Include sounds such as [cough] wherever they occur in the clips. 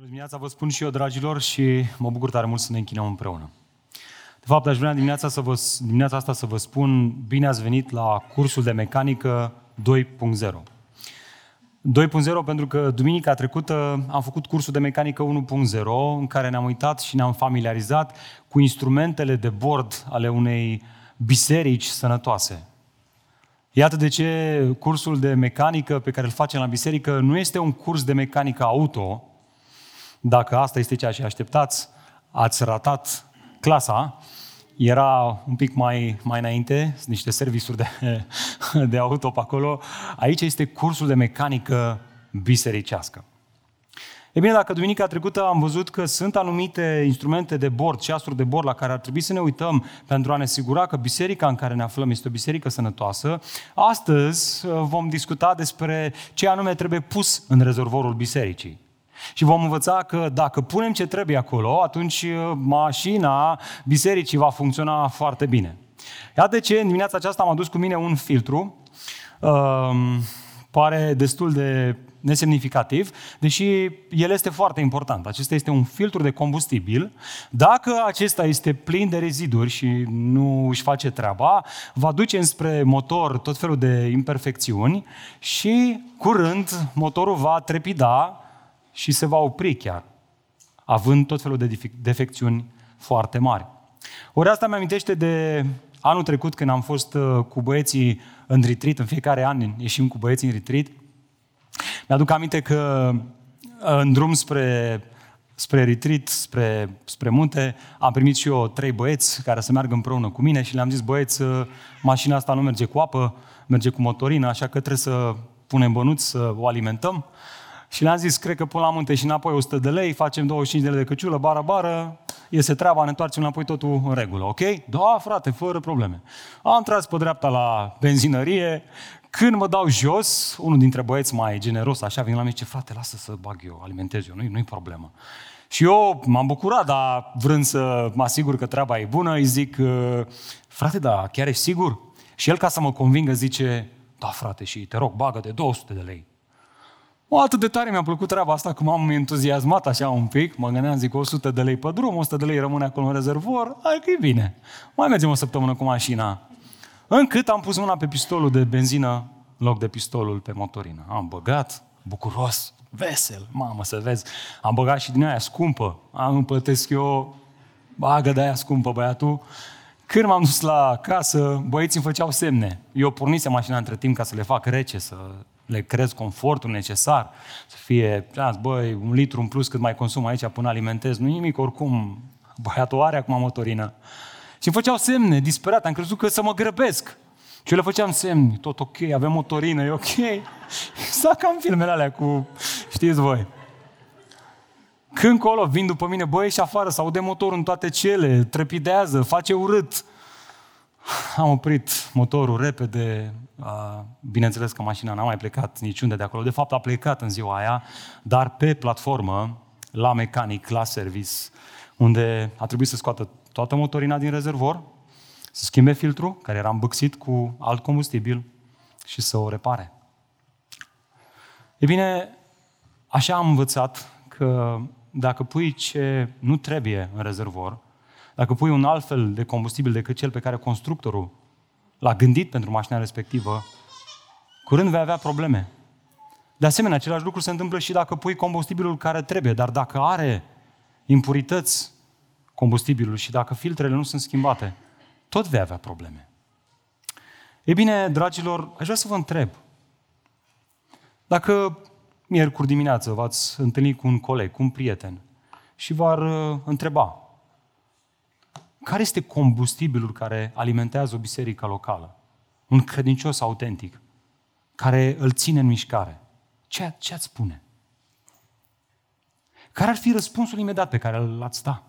Bună dimineața, vă spun și eu, dragilor, și mă bucur tare mult să ne închinăm împreună. De fapt, aș vrea dimineața, să vă, dimineața asta să vă spun, bine ați venit la cursul de mecanică 2.0. 2.0 pentru că duminica trecută am făcut cursul de mecanică 1.0 în care ne-am uitat și ne-am familiarizat cu instrumentele de bord ale unei biserici sănătoase. Iată de ce cursul de mecanică pe care îl facem la biserică nu este un curs de mecanică auto, dacă asta este ceea ce așteptați, ați ratat clasa, era un pic mai, mai înainte, sunt niște servisuri de, de auto pe acolo. Aici este cursul de mecanică bisericească. E bine, dacă duminica trecută am văzut că sunt anumite instrumente de bord, ceasuri de bord la care ar trebui să ne uităm pentru a ne asigura că biserica în care ne aflăm este o biserică sănătoasă, astăzi uh, vom discuta despre ce anume trebuie pus în rezervorul bisericii. Și vom învăța că dacă punem ce trebuie acolo, atunci uh, mașina bisericii va funcționa foarte bine. Iată de ce în dimineața aceasta am adus cu mine un filtru. Um, pare destul de nesemnificativ, deși el este foarte important. Acesta este un filtru de combustibil. Dacă acesta este plin de reziduri și nu își face treaba, va duce înspre motor tot felul de imperfecțiuni și curând motorul va trepida și se va opri chiar, având tot felul de defecțiuni foarte mari. Ori asta mi amintește de anul trecut când am fost uh, cu băieții în retreat, în fiecare an ieșim cu băieții în retreat. Mi-aduc aminte că uh, în drum spre, spre retreat, spre, spre munte, am primit și eu trei băieți care să meargă împreună cu mine și le-am zis, băieți, uh, mașina asta nu merge cu apă, merge cu motorină, așa că trebuie să punem bănuți să o alimentăm. Și le-am zis, cred că până la munte și înapoi 100 de lei, facem 25 de lei de căciulă, bara, bară, iese treaba, ne întoarcem înapoi totul în regulă, ok? Da, frate, fără probleme. Am tras pe dreapta la benzinărie, când mă dau jos, unul dintre băieți mai generos, așa, vine la mine și zice, frate, lasă să bag eu, alimentez eu, nu-i, nu-i problemă. Și eu m-am bucurat, dar vrând să mă asigur că treaba e bună, îi zic, frate, da, chiar ești sigur? Și el, ca să mă convingă, zice, da, frate, și te rog, bagă de 200 de lei. O, atât de tare mi-a plăcut treaba asta, că m-am entuziasmat așa un pic, mă gândeam, zic, 100 de lei pe drum, 100 de lei rămâne acolo în rezervor, hai că e bine. Mai mergem o săptămână cu mașina. Încât am pus mâna pe pistolul de benzină în loc de pistolul pe motorină. Am băgat, bucuros, vesel, mamă să vezi. Am băgat și din aia scumpă. Am îmi plătesc eu, bagă de aia scumpă băiatul. Când m-am dus la casă, băieții îmi făceau semne. Eu pornisem mașina între timp ca să le fac rece, să le crez confortul necesar, să fie, băi, un litru în plus cât mai consum aici până alimentez, nu nimic, oricum, băiatul are acum motorină. Și îmi făceau semne, disperat, am crezut că să mă grăbesc. Și eu le făceam semni, tot ok, avem motorină, e ok. Exact ca în filmele alea cu, știți voi. Când colo vin după mine, băi, și afară, sau de motorul în toate cele, trepidează, face urât. [sighs] Am oprit motorul repede, bineînțeles că mașina n-a mai plecat niciunde de acolo, de fapt a plecat în ziua aia, dar pe platformă, la mecanic, la service, unde a trebuit să scoată toată motorina din rezervor, să schimbe filtru, care era îmbâxit cu alt combustibil, și să o repare. E bine, așa am învățat că dacă pui ce nu trebuie în rezervor, dacă pui un alt fel de combustibil decât cel pe care constructorul l-a gândit pentru mașina respectivă, curând vei avea probleme. De asemenea, același lucru se întâmplă și dacă pui combustibilul care trebuie, dar dacă are impurități combustibilul și dacă filtrele nu sunt schimbate, tot vei avea probleme. Ei bine, dragilor, aș vrea să vă întreb. Dacă miercuri dimineață v-ați întâlnit cu un coleg, cu un prieten și v-ar uh, întreba care este combustibilul care alimentează o biserică locală? Un credincios autentic, care îl ține în mișcare. Ce, ce ați spune? Care ar fi răspunsul imediat pe care îl ați da?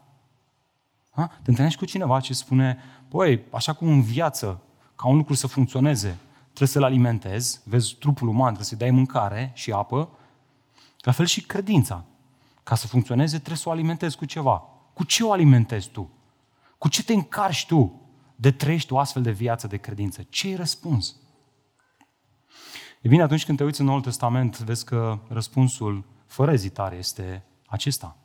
Ha? Te întâlnești cu cineva ce spune, băi, așa cum în viață, ca un lucru să funcționeze, trebuie să-l alimentezi, vezi trupul uman, trebuie să-i dai mâncare și apă, la fel și credința. Ca să funcționeze, trebuie să o alimentezi cu ceva. Cu ce o alimentezi tu? Cu ce te încarci tu de trăiești o astfel de viață de credință? Ce ai răspuns? E bine, atunci când te uiți în Noul Testament, vezi că răspunsul fără ezitare este acesta.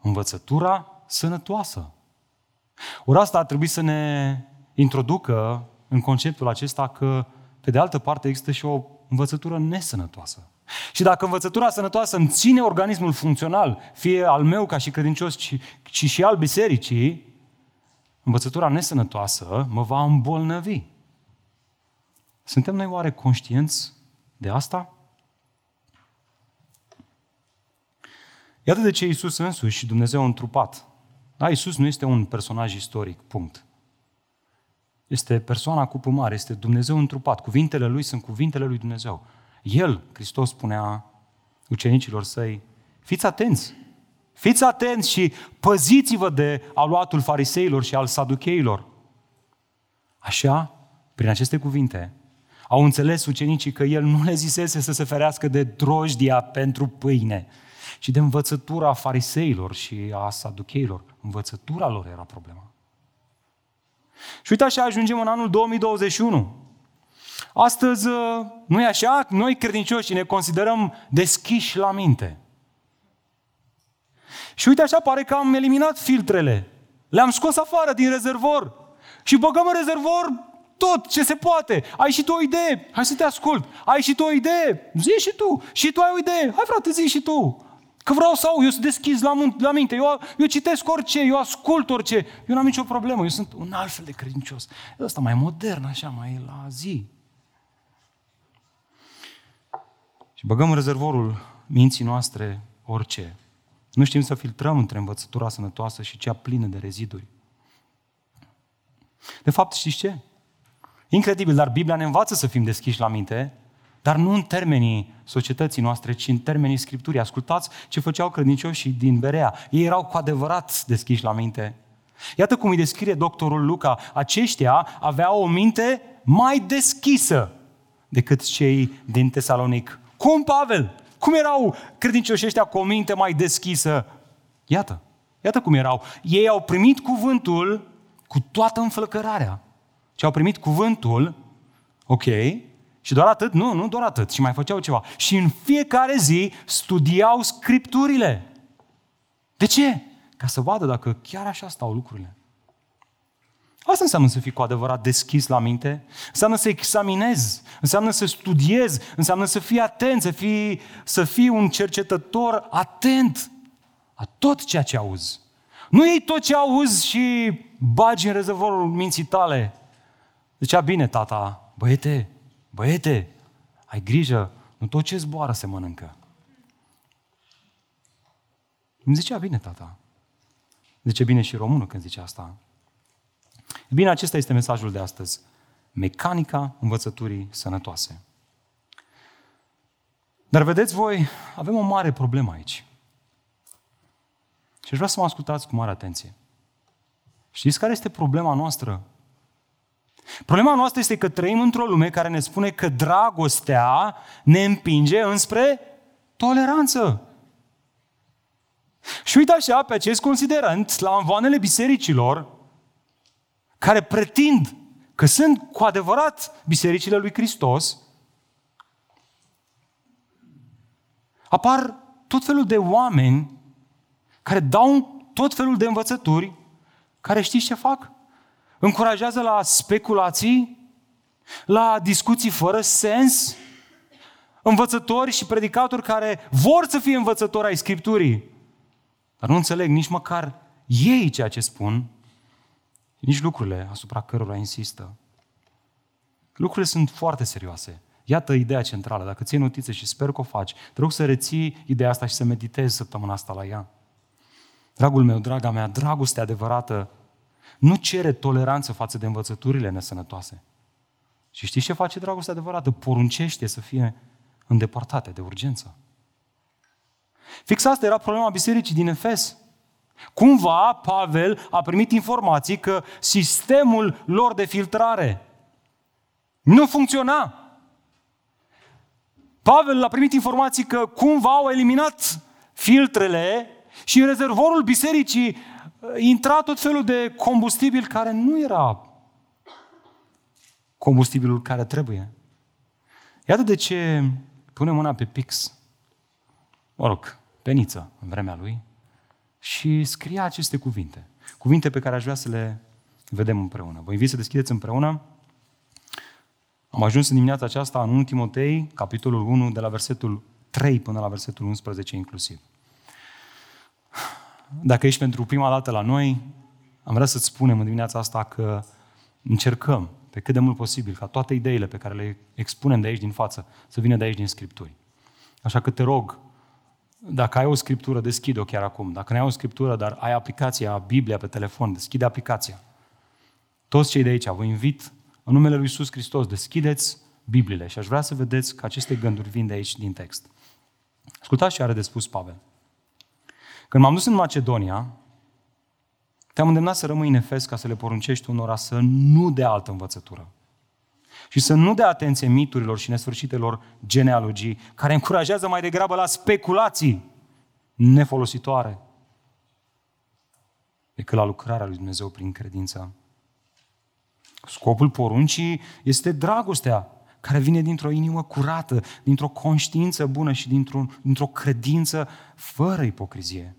Învățătura sănătoasă. Ori asta ar trebui să ne introducă în conceptul acesta că, pe de altă parte, există și o învățătură nesănătoasă. Și dacă învățătura sănătoasă îmi ține organismul funcțional, fie al meu ca și credincios, ci, ci și al bisericii, învățătura nesănătoasă mă va îmbolnăvi. Suntem noi oare conștienți de asta? Iată de ce Iisus însuși, Dumnezeu întrupat. Da, Iisus nu este un personaj istoric, punct. Este persoana cu mare, este Dumnezeu întrupat. Cuvintele Lui sunt cuvintele Lui Dumnezeu. El, Hristos, spunea ucenicilor săi, fiți atenți, fiți atenți și păziți-vă de aluatul fariseilor și al saducheilor. Așa, prin aceste cuvinte, au înțeles ucenicii că el nu le zisese să se ferească de drojdia pentru pâine, ci de învățătura fariseilor și a saducheilor. Învățătura lor era problema. Și uite așa ajungem în anul 2021. Astăzi, uh, nu e așa? Noi credincioși ne considerăm deschiși la minte. Și uite așa, pare că am eliminat filtrele. Le-am scos afară din rezervor. Și băgăm în rezervor tot ce se poate. Ai și tu o idee? Hai să te ascult. Ai și tu o idee? Zi și tu. Și tu ai o idee? Hai frate, zi și tu. Că vreau să au, eu sunt deschis la, la minte, eu, eu citesc orice, eu ascult orice, eu nu am nicio problemă, eu sunt un alt fel de credincios. Ăsta mai modern, așa, mai la zi. Și băgăm în rezervorul minții noastre orice. Nu știm să filtrăm între învățătura sănătoasă și cea plină de reziduri. De fapt, știți ce? Incredibil, dar Biblia ne învață să fim deschiși la minte, dar nu în termenii societății noastre, ci în termenii Scripturii. Ascultați ce făceau credincioșii din Berea. Ei erau cu adevărat deschiși la minte. Iată cum îi descrie doctorul Luca. Aceștia aveau o minte mai deschisă decât cei din Tesalonic. Cum, Pavel? Cum erau credincioșii ăștia cu o minte mai deschisă? Iată, iată cum erau. Ei au primit cuvântul cu toată înflăcărarea. Și au primit cuvântul, ok, și doar atât? Nu, nu doar atât. Și mai făceau ceva. Și în fiecare zi studiau scripturile. De ce? Ca să vadă dacă chiar așa stau lucrurile. Asta înseamnă să fii cu adevărat deschis la minte, înseamnă să examinezi, înseamnă să studiezi, înseamnă să fii atent, să fii, să fii un cercetător atent la tot ceea ce auzi. Nu iei tot ce auzi și bagi în rezervorul minții tale. Zicea, bine, tata, băiete, băiete, ai grijă, nu tot ce zboară se mănâncă. Îmi zicea, bine, tata. Zice bine și românul când zice asta. Bine, acesta este mesajul de astăzi. Mecanica învățăturii sănătoase. Dar vedeți voi, avem o mare problemă aici. Și aș vrea să mă ascultați cu mare atenție. Știți care este problema noastră? Problema noastră este că trăim într-o lume care ne spune că dragostea ne împinge înspre toleranță. Și uite așa, pe acest considerant, la învoanele bisericilor, care pretind că sunt cu adevărat bisericile lui Hristos, apar tot felul de oameni care dau tot felul de învățături, care știți ce fac? Încurajează la speculații, la discuții fără sens, învățători și predicatori care vor să fie învățători ai Scripturii, dar nu înțeleg nici măcar ei ceea ce spun nici lucrurile asupra cărora insistă. Lucrurile sunt foarte serioase. Iată ideea centrală. Dacă ții notițe și sper că o faci, te rog să reții ideea asta și să meditezi săptămâna asta la ea. Dragul meu, draga mea, dragostea adevărată nu cere toleranță față de învățăturile nesănătoase. Și știți ce face dragostea adevărată? Poruncește să fie îndepărtate de urgență. Fix asta era problema bisericii din Efes. Cumva Pavel a primit informații că sistemul lor de filtrare nu funcționa. Pavel a primit informații că cumva au eliminat filtrele și în rezervorul bisericii uh, intra tot felul de combustibil care nu era combustibilul care trebuie. Iată de ce punem mâna pe pix. Mă rog, peniță în vremea lui și scria aceste cuvinte. Cuvinte pe care aș vrea să le vedem împreună. Vă invit să deschideți împreună. Am ajuns în dimineața aceasta în 1 Timotei, capitolul 1, de la versetul 3 până la versetul 11 inclusiv. Dacă ești pentru prima dată la noi, am vrea să-ți spunem în dimineața asta că încercăm pe cât de mult posibil ca toate ideile pe care le expunem de aici din față să vină de aici din Scripturi. Așa că te rog, dacă ai o scriptură, deschide-o chiar acum. Dacă nu ai o scriptură, dar ai aplicația Biblia pe telefon, deschide aplicația. Toți cei de aici, vă invit în numele Lui Iisus Hristos, deschideți Bibliile și aș vrea să vedeți că aceste gânduri vin de aici din text. Ascultați ce are de spus Pavel. Când m-am dus în Macedonia, te-am îndemnat să rămâi în Efes ca să le poruncești unora să nu dea altă învățătură și să nu dea atenție miturilor și nesfârșitelor genealogii, care încurajează mai degrabă la speculații nefolositoare decât la lucrarea lui Dumnezeu prin credință. Scopul poruncii este dragostea, care vine dintr-o inimă curată, dintr-o conștiință bună și dintr-o, dintr-o credință fără ipocrizie.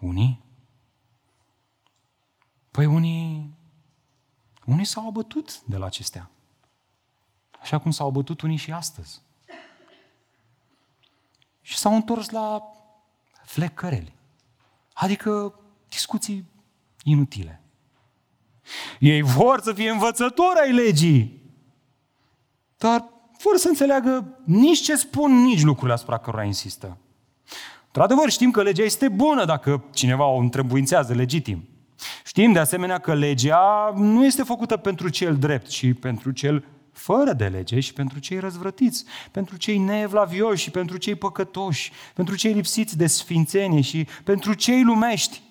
Unii? Păi unii, unii s-au abătut de la acestea. Așa cum s-au abătut unii și astăzi. Și s-au întors la flecăreli. Adică discuții inutile. Ei vor să fie învățători ai legii, dar fără să înțeleagă nici ce spun, nici lucrurile asupra cărora insistă. Într-adevăr, știm că legea este bună dacă cineva o întrebuințează legitim. Știm de asemenea că legea nu este făcută pentru cel drept, ci pentru cel fără de lege și pentru cei răzvrătiți, pentru cei neevlavioși și pentru cei păcătoși, pentru cei lipsiți de sfințenie și pentru cei lumești,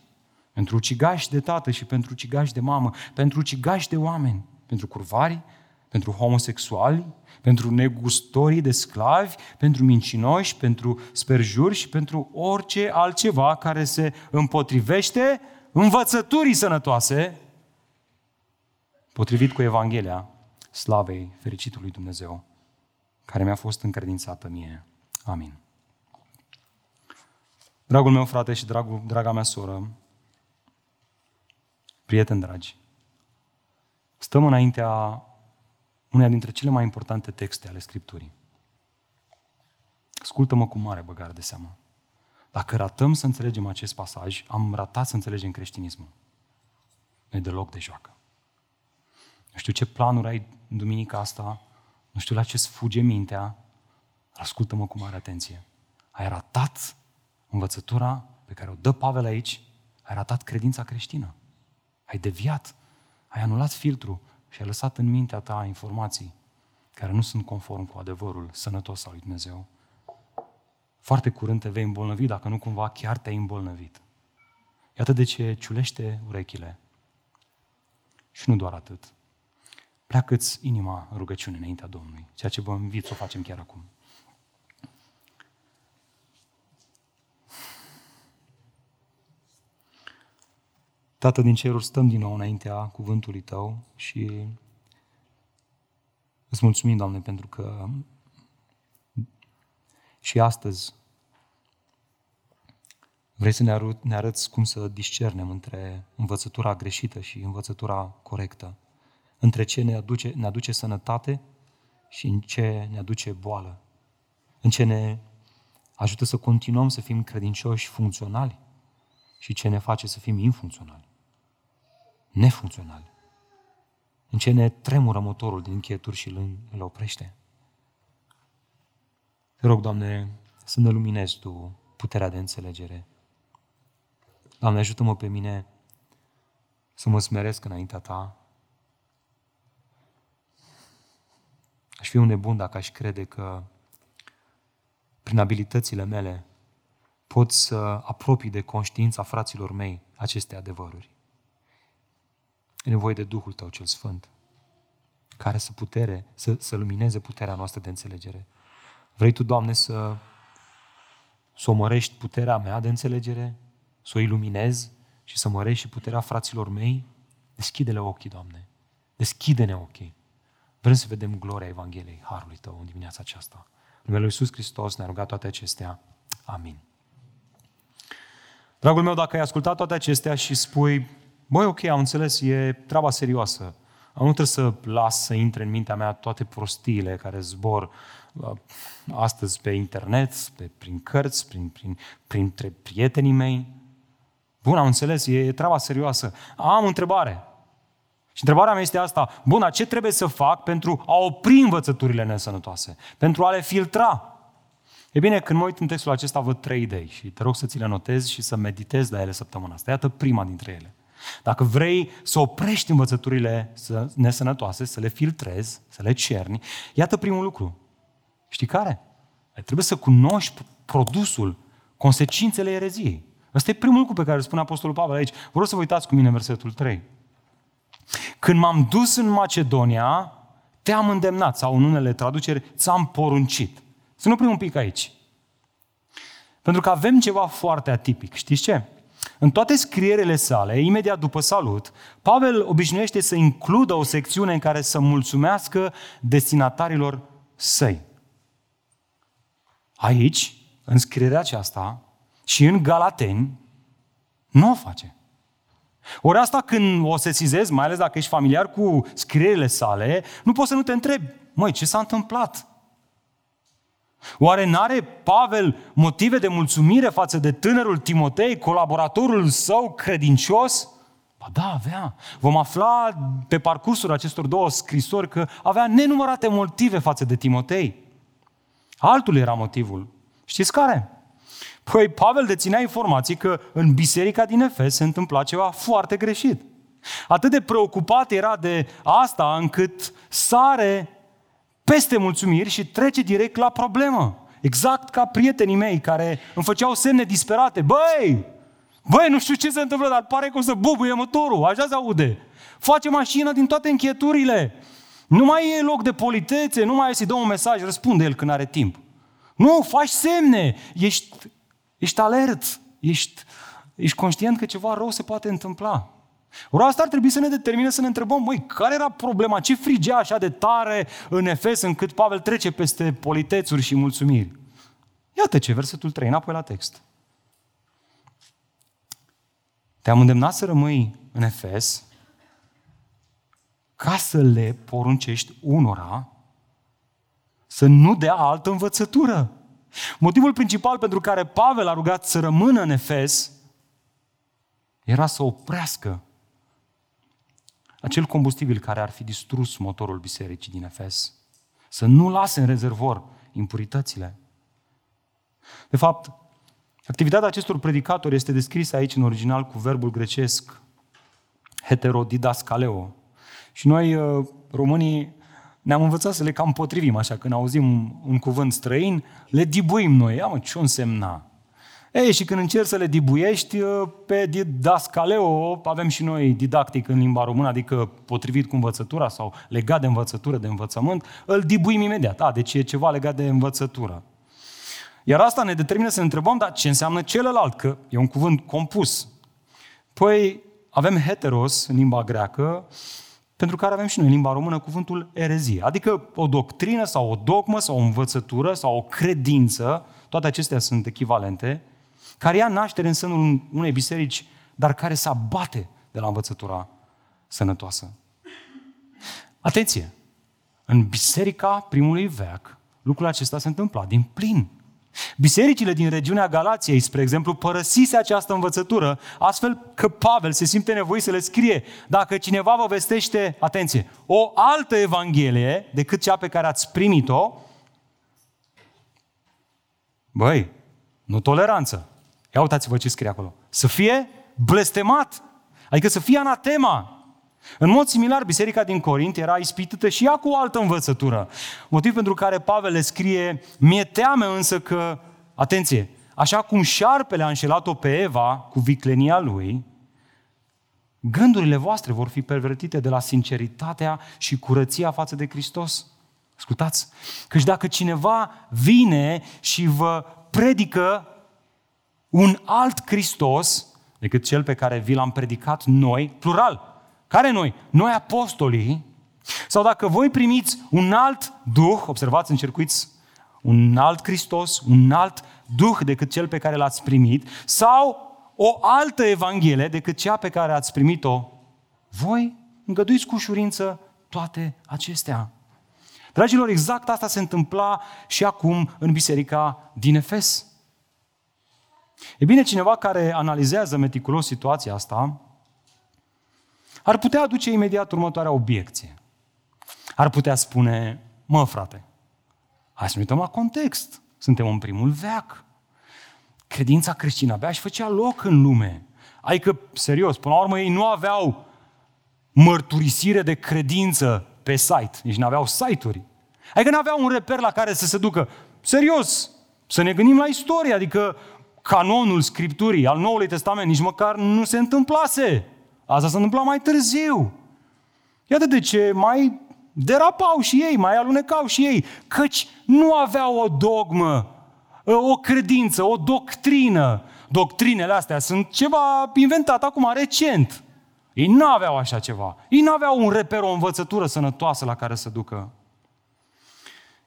pentru ucigași de tată și pentru ucigași de mamă, pentru ucigași de oameni, pentru curvari, pentru homosexuali, pentru negustorii de sclavi, pentru mincinoși, pentru sperjuri și pentru orice altceva care se împotrivește învățăturii sănătoase, potrivit cu Evanghelia slavei fericitului Dumnezeu, care mi-a fost încredințată mie. Amin. Dragul meu frate și dragul, draga mea soră, prieteni dragi, stăm înaintea una dintre cele mai importante texte ale Scripturii. Ascultă-mă cu mare băgare de seamă. Dacă ratăm să înțelegem acest pasaj, am ratat să înțelegem creștinismul. Nu e deloc de joacă. Nu știu ce planuri ai în duminica asta, nu știu la ce fuge mintea, ascultă-mă cu mare atenție. Ai ratat învățătura pe care o dă Pavel aici, ai ratat credința creștină. Ai deviat, ai anulat filtru și ai lăsat în mintea ta informații care nu sunt conform cu adevărul sănătos al lui Dumnezeu. Foarte curând te vei îmbolnăvi, dacă nu cumva chiar te-ai îmbolnăvit. Iată de ce ciulește urechile. Și nu doar atât. Pleacă-ți inima în rugăciune înaintea Domnului, ceea ce vă invit să o facem chiar acum. Tată din ceruri, stăm din nou înaintea cuvântului Tău și îți mulțumim, Doamne, pentru că și astăzi vrei să ne, arăt, ne arăți cum să discernem între învățătura greșită și învățătura corectă între ce ne aduce, ne aduce sănătate și în ce ne aduce boală, în ce ne ajută să continuăm să fim credincioși funcționali și ce ne face să fim infuncționali, nefuncționali, în ce ne tremură motorul din închieturi și îl oprește. Te rog, Doamne, să ne luminezi Tu puterea de înțelegere. Doamne, ajută-mă pe mine să mă smeresc înaintea Ta, Aș fi un nebun dacă aș crede că prin abilitățile mele pot să apropii de conștiința fraților mei aceste adevăruri. E nevoie de Duhul Tău cel Sfânt, care să, putere, să, să lumineze puterea noastră de înțelegere. Vrei Tu, Doamne, să, să o mărești puterea mea de înțelegere, să o iluminezi și să mărești și puterea fraților mei? Deschide-le ochii, Doamne. Deschide-ne ochii. Vrem să vedem gloria Evangheliei Harului Tău în dimineața aceasta. În numele Lui Iisus Hristos ne-a rugat toate acestea. Amin. Dragul meu, dacă ai ascultat toate acestea și spui, băi, ok, am înțeles, e treaba serioasă, nu trebuie să las să intre în mintea mea toate prostiile care zbor uh, astăzi pe internet, pe, prin cărți, prin, prin, printre prietenii mei. Bun, am înțeles, e, e treaba serioasă. Am o întrebare. Și întrebarea mea este asta. Bun, ce trebuie să fac pentru a opri învățăturile nesănătoase? Pentru a le filtra? E bine, când mă uit în textul acesta, văd trei idei și te rog să ți le notezi și să meditezi la ele săptămâna asta. Iată prima dintre ele. Dacă vrei să oprești învățăturile nesănătoase, să le filtrezi, să le cerni, iată primul lucru. Știi care? Trebuie să cunoști produsul, consecințele ereziei. Ăsta e primul lucru pe care îl spune Apostolul Pavel aici. Vreau să vă uitați cu mine în versetul 3. Când m-am dus în Macedonia, te-am îndemnat, sau în unele traduceri, ți-am poruncit. Să nu oprim un pic aici. Pentru că avem ceva foarte atipic. Știți ce? În toate scrierile sale, imediat după salut, Pavel obișnuiește să includă o secțiune în care să mulțumească destinatarilor săi. Aici, în scrierea aceasta și în Galateni, nu o face. Ori asta când o sesizezi, mai ales dacă ești familiar cu scrierile sale, nu poți să nu te întrebi, măi, ce s-a întâmplat? Oare n-are Pavel motive de mulțumire față de tânărul Timotei, colaboratorul său credincios? Ba da, avea. Vom afla pe parcursul acestor două scrisori că avea nenumărate motive față de Timotei. Altul era motivul. Știți care? Păi Pavel deținea informații că în biserica din Efes se întâmpla ceva foarte greșit. Atât de preocupat era de asta încât sare peste mulțumiri și trece direct la problemă. Exact ca prietenii mei care îmi făceau semne disperate. Băi, băi, nu știu ce se întâmplă, dar pare că o să bubuie motorul, așa se aude. Face mașina din toate închieturile. Nu mai e loc de politețe, nu mai e să-i dă un mesaj, răspunde el când are timp. Nu, faci semne, ești, ești alert, ești, ești conștient că ceva rău se poate întâmpla. Ori asta ar trebui să ne determine să ne întrebăm, măi, care era problema? Ce frigea așa de tare în Efes încât Pavel trece peste politețuri și mulțumiri? Iată ce, versetul 3, înapoi la text. Te-am îndemnat să rămâi în Efes ca să le poruncești unora să nu dea altă învățătură. Motivul principal pentru care Pavel a rugat să rămână în Efes era să oprească acel combustibil care ar fi distrus motorul bisericii din Efes. Să nu lase în rezervor impuritățile. De fapt, activitatea acestor predicatori este descrisă aici în original cu verbul grecesc heterodidascaleo. Și noi, uh, românii, ne-am învățat să le cam potrivim așa. Când auzim un cuvânt străin, le dibuim noi. Ia mă, ce însemna? Ei, și când încerci să le dibuiești, uh, pe didascaleo avem și noi didactic în limba română, adică potrivit cu învățătura sau legat de învățătură, de învățământ, îl dibuim imediat. A, deci e ceva legat de învățătură. Iar asta ne determină să ne întrebăm, dar ce înseamnă celălalt? Că e un cuvânt compus. Păi avem heteros în limba greacă, pentru care avem și noi în limba română cuvântul erezie. Adică o doctrină sau o dogmă sau o învățătură sau o credință, toate acestea sunt echivalente, care ia naștere în sânul unei biserici, dar care se abate de la învățătura sănătoasă. Atenție! În biserica primului veac, lucrul acesta se întâmpla din plin. Bisericile din regiunea Galației, spre exemplu, părăsise această învățătură, astfel că Pavel se simte nevoit să le scrie, dacă cineva vă vestește, atenție, o altă evanghelie decât cea pe care ați primit-o, băi, nu toleranță, Ia uitați-vă ce scrie acolo. Să fie blestemat. Adică să fie anatema. În mod similar, biserica din Corint era ispitită și ea cu o altă învățătură. Motiv pentru care Pavel le scrie, mi-e teamă însă că, atenție, așa cum șarpele a înșelat-o pe Eva cu viclenia lui, gândurile voastre vor fi pervertite de la sinceritatea și curăția față de Hristos. Ascultați, căci dacă cineva vine și vă predică un alt Hristos decât cel pe care vi l-am predicat noi, plural. Care noi? Noi apostolii. Sau dacă voi primiți un alt Duh, observați, încercuiți un alt Hristos, un alt Duh decât cel pe care l-ați primit, sau o altă Evanghelie decât cea pe care ați primit-o voi, îngăduiți cu ușurință toate acestea. Dragilor, exact asta se întâmpla și acum în biserica din Efes. E bine, cineva care analizează meticulos situația asta ar putea aduce imediat următoarea obiecție. Ar putea spune, mă frate, hai să ne uităm la context. Suntem în primul veac. Credința creștină abia și făcea loc în lume. Adică, serios, până la urmă ei nu aveau mărturisire de credință pe site. Nici nu aveau site-uri. Adică nu aveau un reper la care să se ducă. Serios, să ne gândim la istorie, adică canonul Scripturii al Noului Testament nici măcar nu se întâmplase. Asta se întâmpla mai târziu. Iată de ce mai derapau și ei, mai alunecau și ei, căci nu aveau o dogmă, o credință, o doctrină. Doctrinele astea sunt ceva inventat acum recent. Ei nu aveau așa ceva. Ei nu aveau un reper, o învățătură sănătoasă la care să ducă.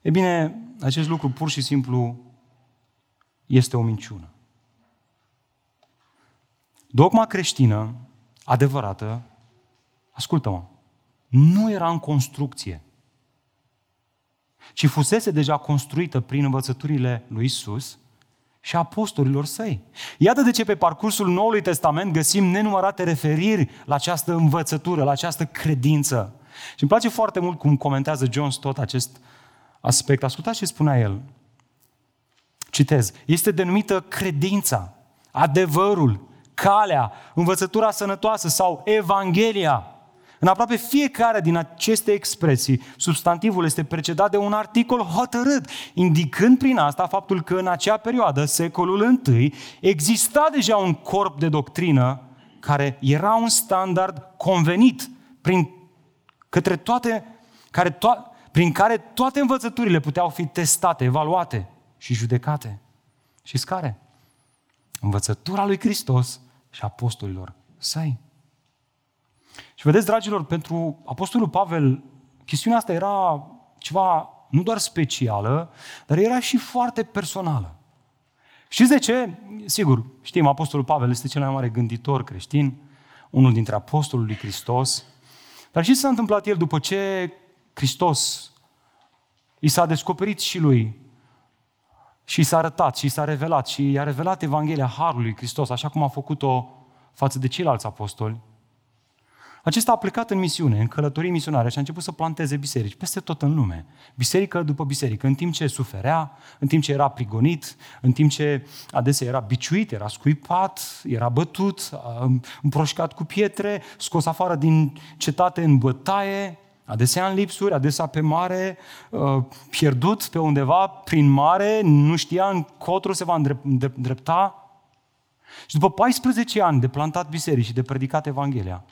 E bine, acest lucru pur și simplu este o minciună. Dogma creștină, adevărată, ascultă-mă, nu era în construcție, ci fusese deja construită prin învățăturile lui Isus și apostolilor săi. Iată de ce pe parcursul Noului Testament găsim nenumărate referiri la această învățătură, la această credință. Și îmi place foarte mult cum comentează John Stott acest aspect. Ascultați ce spunea el. Citez. Este denumită credința, adevărul, calea, învățătura sănătoasă sau Evanghelia. În aproape fiecare din aceste expresii, substantivul este precedat de un articol hotărât, indicând prin asta faptul că în acea perioadă, secolul I, exista deja un corp de doctrină care era un standard convenit prin, către toate, care to- prin care toate învățăturile puteau fi testate, evaluate și judecate. Și care? Învățătura lui Hristos și apostolilor săi. Și vedeți, dragilor, pentru Apostolul Pavel, chestiunea asta era ceva nu doar specială, dar era și foarte personală. Știți de ce? Sigur, știm, Apostolul Pavel este cel mai mare gânditor creștin, unul dintre apostolul lui Hristos. Dar ce s-a întâmplat el după ce Hristos i s-a descoperit și lui și s-a arătat și s-a revelat și i-a revelat Evanghelia Harului Hristos, așa cum a făcut-o față de ceilalți apostoli. Acesta a plecat în misiune, în călătorii misionare și a început să planteze biserici peste tot în lume. Biserică după biserică, în timp ce suferea, în timp ce era prigonit, în timp ce adesea era biciuit, era scuipat, era bătut, împroșcat cu pietre, scos afară din cetate în bătaie, adesea în lipsuri, adesea pe mare, uh, pierdut pe undeva prin mare, nu știa încotro se va îndrepta. Și după 14 ani de plantat biserici și de predicat Evanghelia,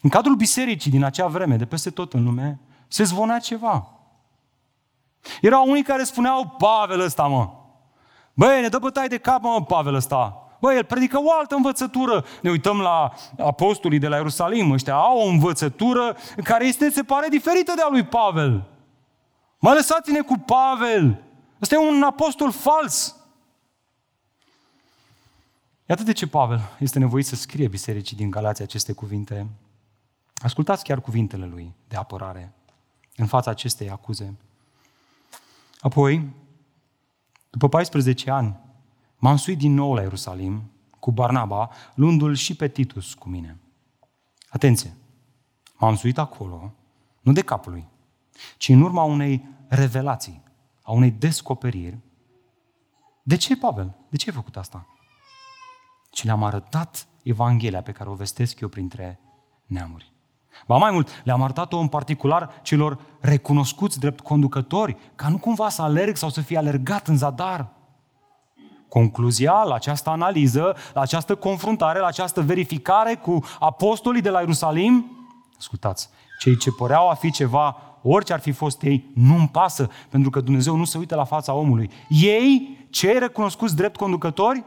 în cadrul bisericii din acea vreme, de peste tot în lume, se zvonea ceva. Erau unii care spuneau, Pavel ăsta, mă. Băi, ne dă bătaie de cap, mă, Pavel ăsta. Băi, el predică o altă învățătură. Ne uităm la apostolii de la Ierusalim. Ăștia au o învățătură care este, se pare, diferită de a lui Pavel. Mă lăsați-ne cu Pavel. Ăsta e un apostol fals. Iată de ce Pavel este nevoit să scrie bisericii din Galația aceste cuvinte. Ascultați chiar cuvintele lui de apărare în fața acestei acuze. Apoi, după 14 ani, m-am suit din nou la Ierusalim cu Barnaba, luându-l și pe Titus cu mine. Atenție! M-am suit acolo, nu de capul lui, ci în urma unei revelații, a unei descoperiri. De ce, Pavel? De ce ai făcut asta? Și le-am arătat Evanghelia pe care o vestesc eu printre neamuri. Ba mai mult, le-am arătat-o în particular celor recunoscuți drept conducători, ca nu cumva să alerg sau să fie alergat în zadar. Concluzia la această analiză, la această confruntare, la această verificare cu apostolii de la Ierusalim, ascultați, cei ce păreau a fi ceva, orice ar fi fost ei, nu-mi pasă, pentru că Dumnezeu nu se uită la fața omului. Ei, cei recunoscuți drept conducători,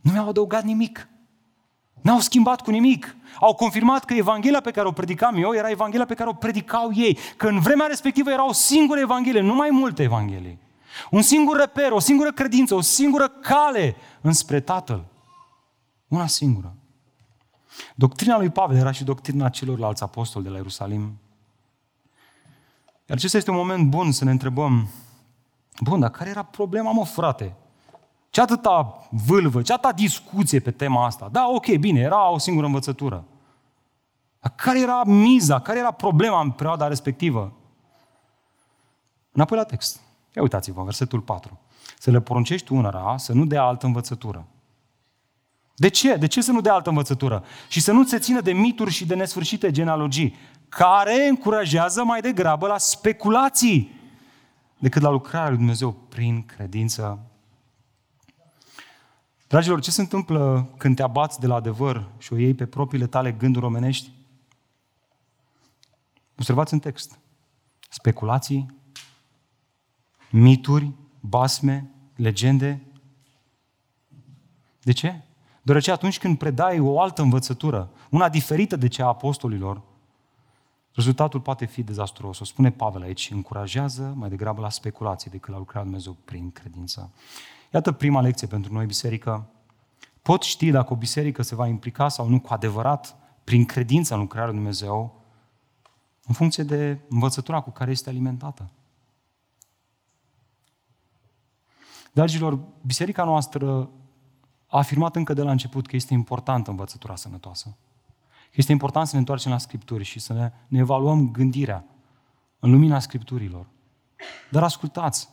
nu mi-au adăugat nimic. N-au schimbat cu nimic. Au confirmat că Evanghelia pe care o predicam eu era Evanghelia pe care o predicau ei. Că în vremea respectivă era o singură Evanghelie, nu mai multe Evanghelii. Un singur reper, o singură credință, o singură cale înspre Tatăl. Una singură. Doctrina lui Pavel era și doctrina celorlalți apostoli de la Ierusalim. Iar acesta este un moment bun să ne întrebăm, bun, dar care era problema, mă, frate? Ce atâta vâlvă, ce atâta discuție pe tema asta? Da, ok, bine, era o singură învățătură. Dar care era miza, care era problema în perioada respectivă? Înapoi la text. Ia uitați-vă, versetul 4. Să le poruncești unora să nu dea altă învățătură. De ce? De ce să nu dea altă învățătură? Și să nu se țină de mituri și de nesfârșite genealogii, care încurajează mai degrabă la speculații decât la lucrarea lui Dumnezeu prin credință. Dragilor, ce se întâmplă când te abați de la adevăr și o iei pe propriile tale gânduri omenești? Observați în text. Speculații, mituri, basme, legende. De ce? Deoarece atunci când predai o altă învățătură, una diferită de cea a apostolilor, rezultatul poate fi dezastruos. O spune Pavel aici, încurajează mai degrabă la speculații decât la lucrarea Dumnezeu prin credință. Iată prima lecție pentru noi, biserică. Pot ști dacă o biserică se va implica sau nu cu adevărat prin credință în lucrarea lui Dumnezeu, în funcție de învățătura cu care este alimentată. Dragilor, biserica noastră a afirmat încă de la început că este importantă învățătura sănătoasă. Că este important să ne întoarcem la Scripturi și să ne, ne evaluăm gândirea în lumina Scripturilor. Dar ascultați,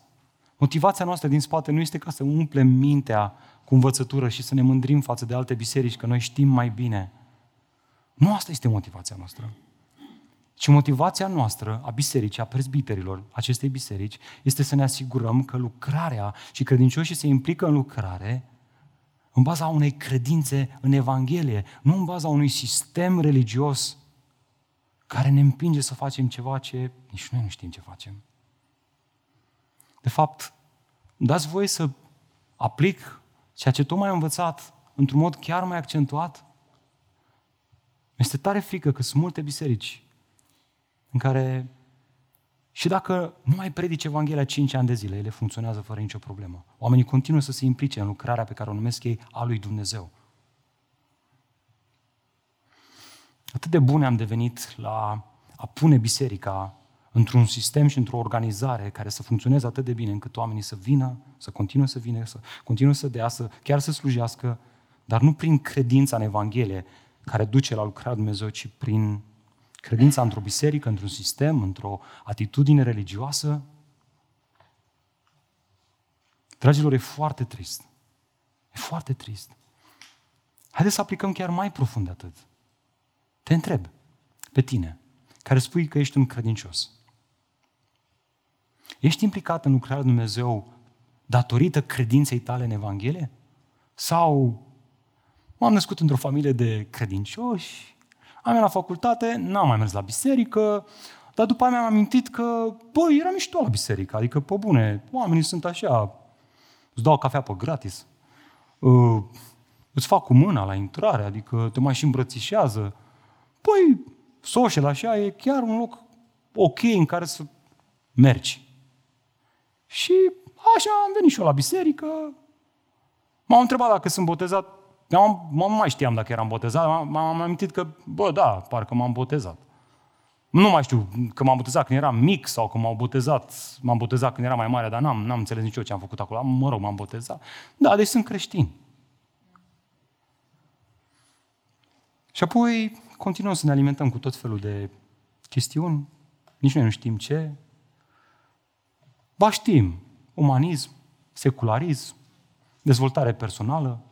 motivația noastră din spate nu este ca să umplem mintea cu învățătură și să ne mândrim față de alte biserici că noi știm mai bine. Nu asta este motivația noastră. Ci motivația noastră, a bisericii, a prezbiterilor acestei biserici, este să ne asigurăm că lucrarea și credincioșii se implică în lucrare în baza unei credințe în Evanghelie, nu în baza unui sistem religios care ne împinge să facem ceva ce nici noi nu știm ce facem. De fapt, dați voie să aplic ceea ce tocmai am învățat într-un mod chiar mai accentuat. Este tare frică că sunt multe biserici în care și dacă nu mai predici Evanghelia 5 ani de zile, ele funcționează fără nicio problemă. Oamenii continuă să se implice în lucrarea pe care o numesc ei a lui Dumnezeu. Atât de bune am devenit la a pune biserica într-un sistem și într-o organizare care să funcționeze atât de bine încât oamenii să vină, să continue să vină, să continue să dea, să chiar să slujească, dar nu prin credința în Evanghelie care duce la lucrarea Dumnezeu, ci prin Credința într-o biserică, într-un sistem, într-o atitudine religioasă. Dragilor, e foarte trist. E foarte trist. Haideți să aplicăm chiar mai profund de atât. Te întreb, pe tine, care spui că ești un credincios. Ești implicat în lucrarea lui Dumnezeu datorită credinței tale în Evanghelie? Sau m-am născut într-o familie de credincioși, am mers la facultate, n-am mai mers la biserică, dar după aia mi-am amintit că, băi, era mișto la biserică, adică, pe bune, oamenii sunt așa, îți dau cafea pe gratis, uh, îți fac cu mâna la intrare, adică te mai și îmbrățișează. Păi, social așa e chiar un loc ok în care să mergi. Și așa am venit și eu la biserică, m-am întrebat dacă sunt botezat M-am, mă mai știam dacă eram botezat, m-am amintit că, bă, da, parcă m-am botezat. Nu mai știu că m-am botezat când eram mic sau că m-am botezat, m-am botezat când eram mai mare, dar n-am, n-am înțeles nici eu ce am făcut acolo. Mă rog, m-am botezat. Da, deci sunt creștin. Și apoi continuăm să ne alimentăm cu tot felul de chestiuni, nici noi nu știm ce. Ba știm, umanism, secularism, dezvoltare personală,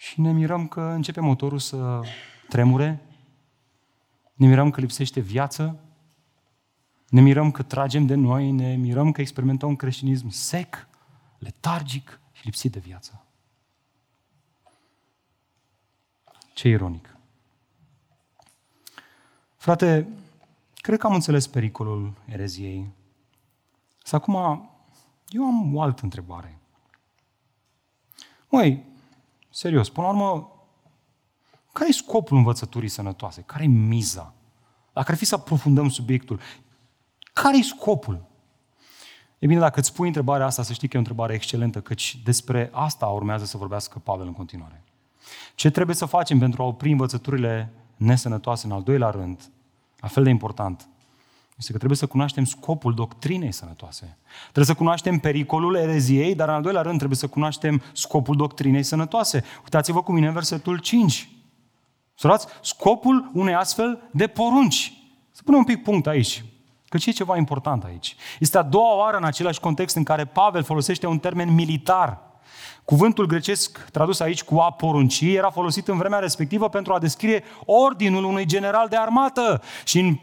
și ne mirăm că începe motorul să tremure, ne mirăm că lipsește viață, ne mirăm că tragem de noi, ne mirăm că experimentăm un creștinism sec, letargic și lipsit de viață. Ce ironic. Frate, cred că am înțeles pericolul ereziei. Să acum, eu am o altă întrebare. Măi, Serios, până la urmă, care e scopul învățăturii sănătoase? Care e miza? Dacă ar fi să aprofundăm subiectul, Care e scopul? E bine, dacă îți pui întrebarea asta, să știi că e o întrebare excelentă, căci despre asta urmează să vorbească Pavel în continuare. Ce trebuie să facem pentru a opri învățăturile nesănătoase în al doilea rând, la fel de important, este că trebuie să cunoaștem scopul doctrinei sănătoase. Trebuie să cunoaștem pericolul ereziei, dar în al doilea rând trebuie să cunoaștem scopul doctrinei sănătoase. Uitați-vă cu mine în versetul 5. Surați, scopul unei astfel de porunci. Să punem un pic punct aici, că ce e ceva important aici. Este a doua oară în același context în care Pavel folosește un termen militar. Cuvântul grecesc tradus aici cu a porunci era folosit în vremea respectivă pentru a descrie ordinul unui general de armată. Și în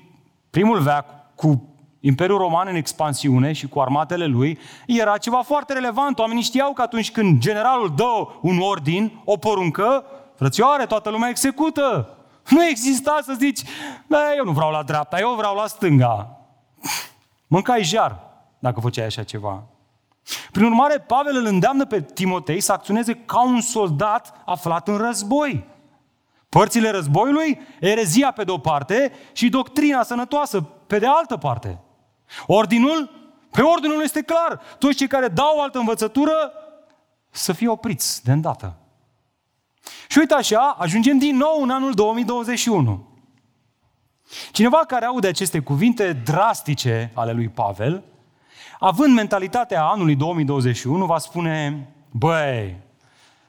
primul veac, cu Imperiul Roman în expansiune și cu armatele lui, era ceva foarte relevant. Oamenii știau că atunci când generalul dă un ordin, o poruncă, frățioare, toată lumea execută. Nu exista să zici, eu nu vreau la dreapta, eu vreau la stânga. Mâncai jar dacă făceai așa ceva. Prin urmare, Pavel îl îndeamnă pe Timotei să acționeze ca un soldat aflat în război. Părțile războiului, erezia pe de-o parte și doctrina sănătoasă pe de altă parte. Ordinul? Pe ordinul este clar. Toți cei care dau altă învățătură să fie opriți de îndată. Și uite așa, ajungem din nou în anul 2021. Cineva care aude aceste cuvinte drastice ale lui Pavel, având mentalitatea anului 2021, va spune, băi,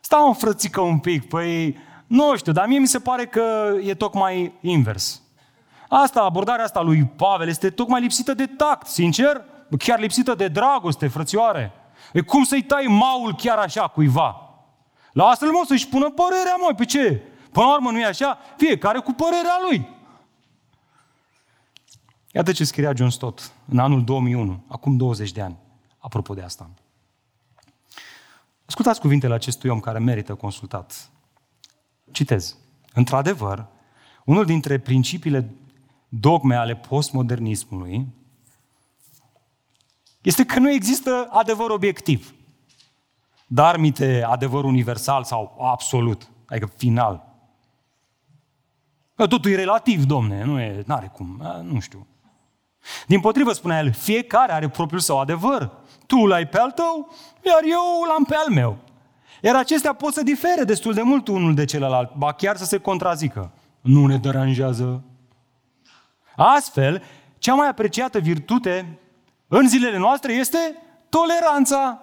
stau în frățică un pic, păi, nu știu, dar mie mi se pare că e tocmai invers. Asta, abordarea asta lui Pavel este tocmai lipsită de tact, sincer, chiar lipsită de dragoste, frățioare. E cum să-i tai maul chiar așa cuiva? La asta mă să-și pună părerea, mă, pe ce? Până la urmă nu e așa? Fiecare cu părerea lui. Iată ce scria John Stott în anul 2001, acum 20 de ani, apropo de asta. Ascultați cuvintele acestui om care merită consultat. Citez. Într-adevăr, unul dintre principiile dogme ale postmodernismului este că nu există adevăr obiectiv. Dar mite adevăr universal sau absolut, adică final. Totul e relativ, domne, nu e, n-are cum, nu știu. Din potrivă, spunea el, fiecare are propriul său adevăr. Tu l-ai pe al tău, iar eu l-am pe al meu. Iar acestea pot să difere destul de mult unul de celălalt, ba chiar să se contrazică. Nu ne deranjează. Astfel, cea mai apreciată virtute în zilele noastre este toleranța.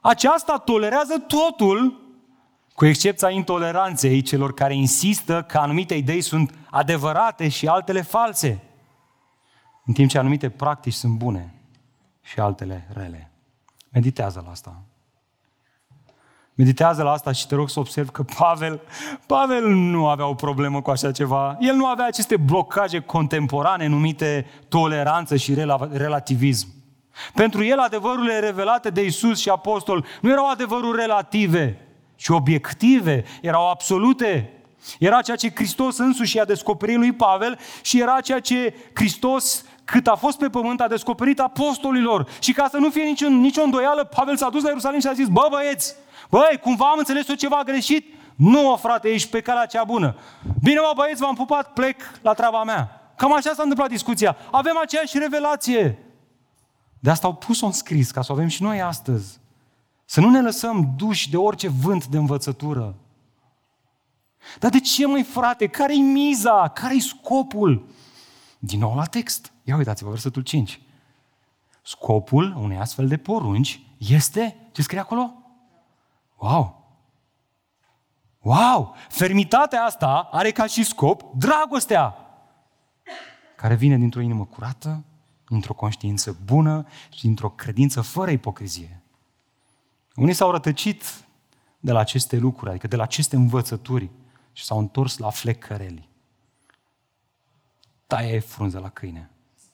Aceasta tolerează totul, cu excepția intoleranței celor care insistă că anumite idei sunt adevărate și altele false, în timp ce anumite practici sunt bune și altele rele. Meditează la asta. Meditează la asta și te rog să observi că Pavel, Pavel nu avea o problemă cu așa ceva. El nu avea aceste blocaje contemporane numite toleranță și relativism. Pentru el adevărurile revelate de Isus și apostol nu erau adevăruri relative, ci obiective, erau absolute. Era ceea ce Hristos însuși i-a descoperit lui Pavel și era ceea ce Hristos cât a fost pe pământ, a descoperit apostolilor. Și ca să nu fie nicio, nicio îndoială, Pavel s-a dus la Ierusalim și a zis, bă băieți, băi, cumva am înțeles eu ceva greșit? Nu, o frate, ești pe calea cea bună. Bine, mă, băieți, v-am pupat, plec la treaba mea. Cam așa s-a întâmplat discuția. Avem aceeași revelație. De asta au pus-o în scris, ca să o avem și noi astăzi. Să nu ne lăsăm duși de orice vânt de învățătură. Dar de ce, măi frate? Care-i miza? Care-i scopul? Din nou la text. Ia uitați-vă, versetul 5. Scopul unei astfel de porunci este, ce scrie acolo? Wow! Wow! Fermitatea asta are ca și scop dragostea, care vine dintr-o inimă curată, dintr-o conștiință bună și dintr-o credință fără ipocrizie. Unii s-au rătăcit de la aceste lucruri, adică de la aceste învățături și s-au întors la flecăreli. Taie frunze la câine.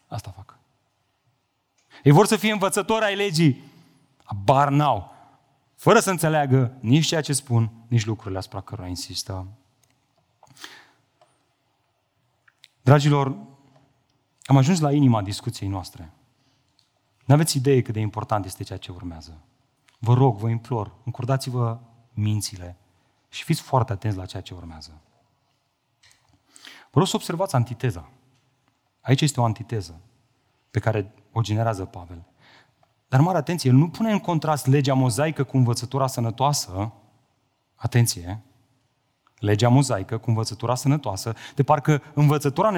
Asta fac. Ei vor să fie învățători ai legii. Abar n-au. Fără să înțeleagă nici ceea ce spun, nici lucrurile asupra cărora insistă. Dragilor, am ajuns la inima discuției noastre. Nu aveți idee cât de important este ceea ce urmează. Vă rog, vă implor, încurdați-vă mințile și fiți foarte atenți la ceea ce urmează. Vă rog să observați antiteza. Aici este o antiteză pe care o generează Pavel. Dar mare atenție, el nu pune în contrast legea mozaică cu învățătura sănătoasă, atenție, legea mozaică cu învățătura sănătoasă, de parcă învățătura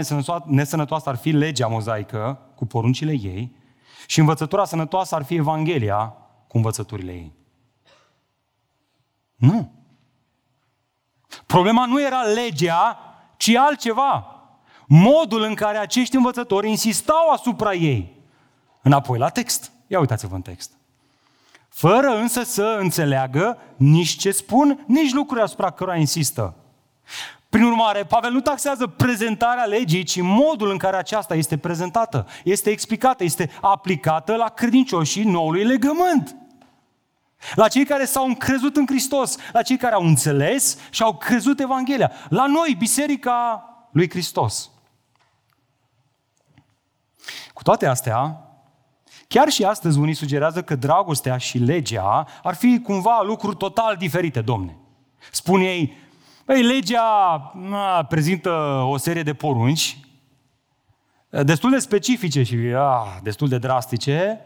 nesănătoasă ar fi legea mozaică cu poruncile ei și învățătura sănătoasă ar fi Evanghelia cu învățăturile ei. Nu. Problema nu era legea, ci altceva. Modul în care acești învățători insistau asupra ei. Înapoi la text. Ia uitați-vă în text. Fără însă să înțeleagă nici ce spun, nici lucruri asupra cărora insistă. Prin urmare, Pavel nu taxează prezentarea legii, ci modul în care aceasta este prezentată, este explicată, este aplicată la credincioșii noului legământ. La cei care s-au încrezut în Hristos, la cei care au înțeles și au crezut Evanghelia. La noi, Biserica lui Hristos. Cu toate astea, chiar și astăzi unii sugerează că dragostea și legea ar fi cumva lucruri total diferite, domne. Spun ei, băi, legea na, prezintă o serie de porunci destul de specifice și a, destul de drastice,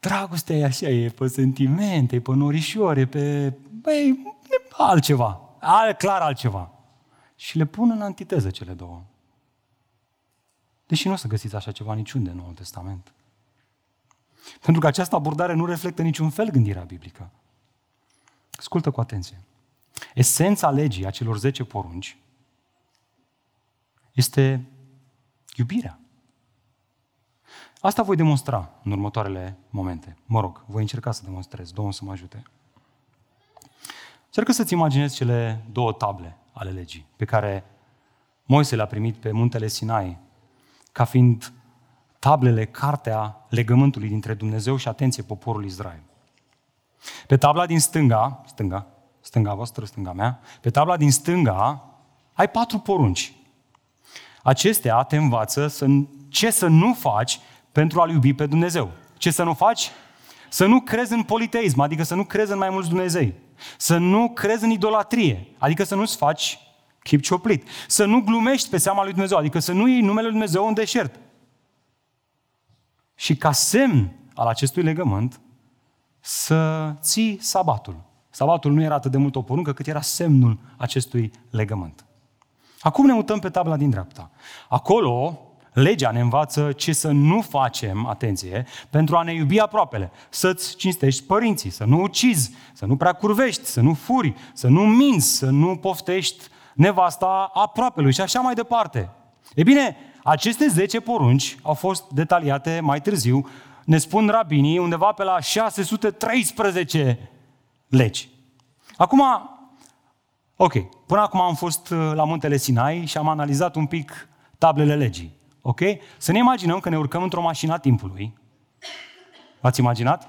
Dragostea e așa, e pe sentimente, e pe norișori, e pe... Băi, e altceva. Al, clar altceva. Și le pun în antiteză cele două. Deși nu o să găsiți așa ceva niciunde în Noul Testament. Pentru că această abordare nu reflectă niciun fel gândirea biblică. Ascultă cu atenție. Esența legii, a celor 10 porunci, este iubirea. Asta voi demonstra în următoarele momente. Mă rog, voi încerca să demonstrez. Domnul să mă ajute. Încercă să-ți imaginezi cele două table ale legii pe care Moise le-a primit pe muntele Sinai ca fiind tablele, cartea legământului dintre Dumnezeu și, atenție, poporul Israel. Pe tabla din stânga, stânga, stânga voastră, stânga mea, pe tabla din stânga ai patru porunci. Acestea te învață să, ce să nu faci pentru a-L iubi pe Dumnezeu. Ce să nu faci? Să nu crezi în politeism, adică să nu crezi în mai mulți Dumnezei. Să nu crezi în idolatrie, adică să nu-ți faci chip cioplit. Să nu glumești pe seama lui Dumnezeu, adică să nu iei numele lui Dumnezeu în deșert. Și ca semn al acestui legământ, să ții sabatul. Sabatul nu era atât de mult o poruncă, cât era semnul acestui legământ. Acum ne mutăm pe tabla din dreapta. Acolo Legea ne învață ce să nu facem, atenție, pentru a ne iubi aproapele. Să-ți cinstești părinții, să nu ucizi, să nu prea curvești, să nu furi, să nu minți, să nu poftești nevasta aproapelui și așa mai departe. E bine, aceste 10 porunci au fost detaliate mai târziu, ne spun rabinii, undeva pe la 613 legi. Acum, ok, până acum am fost la muntele Sinai și am analizat un pic tablele legii. Ok? Să ne imaginăm că ne urcăm într-o mașină a timpului. V-ați imaginat?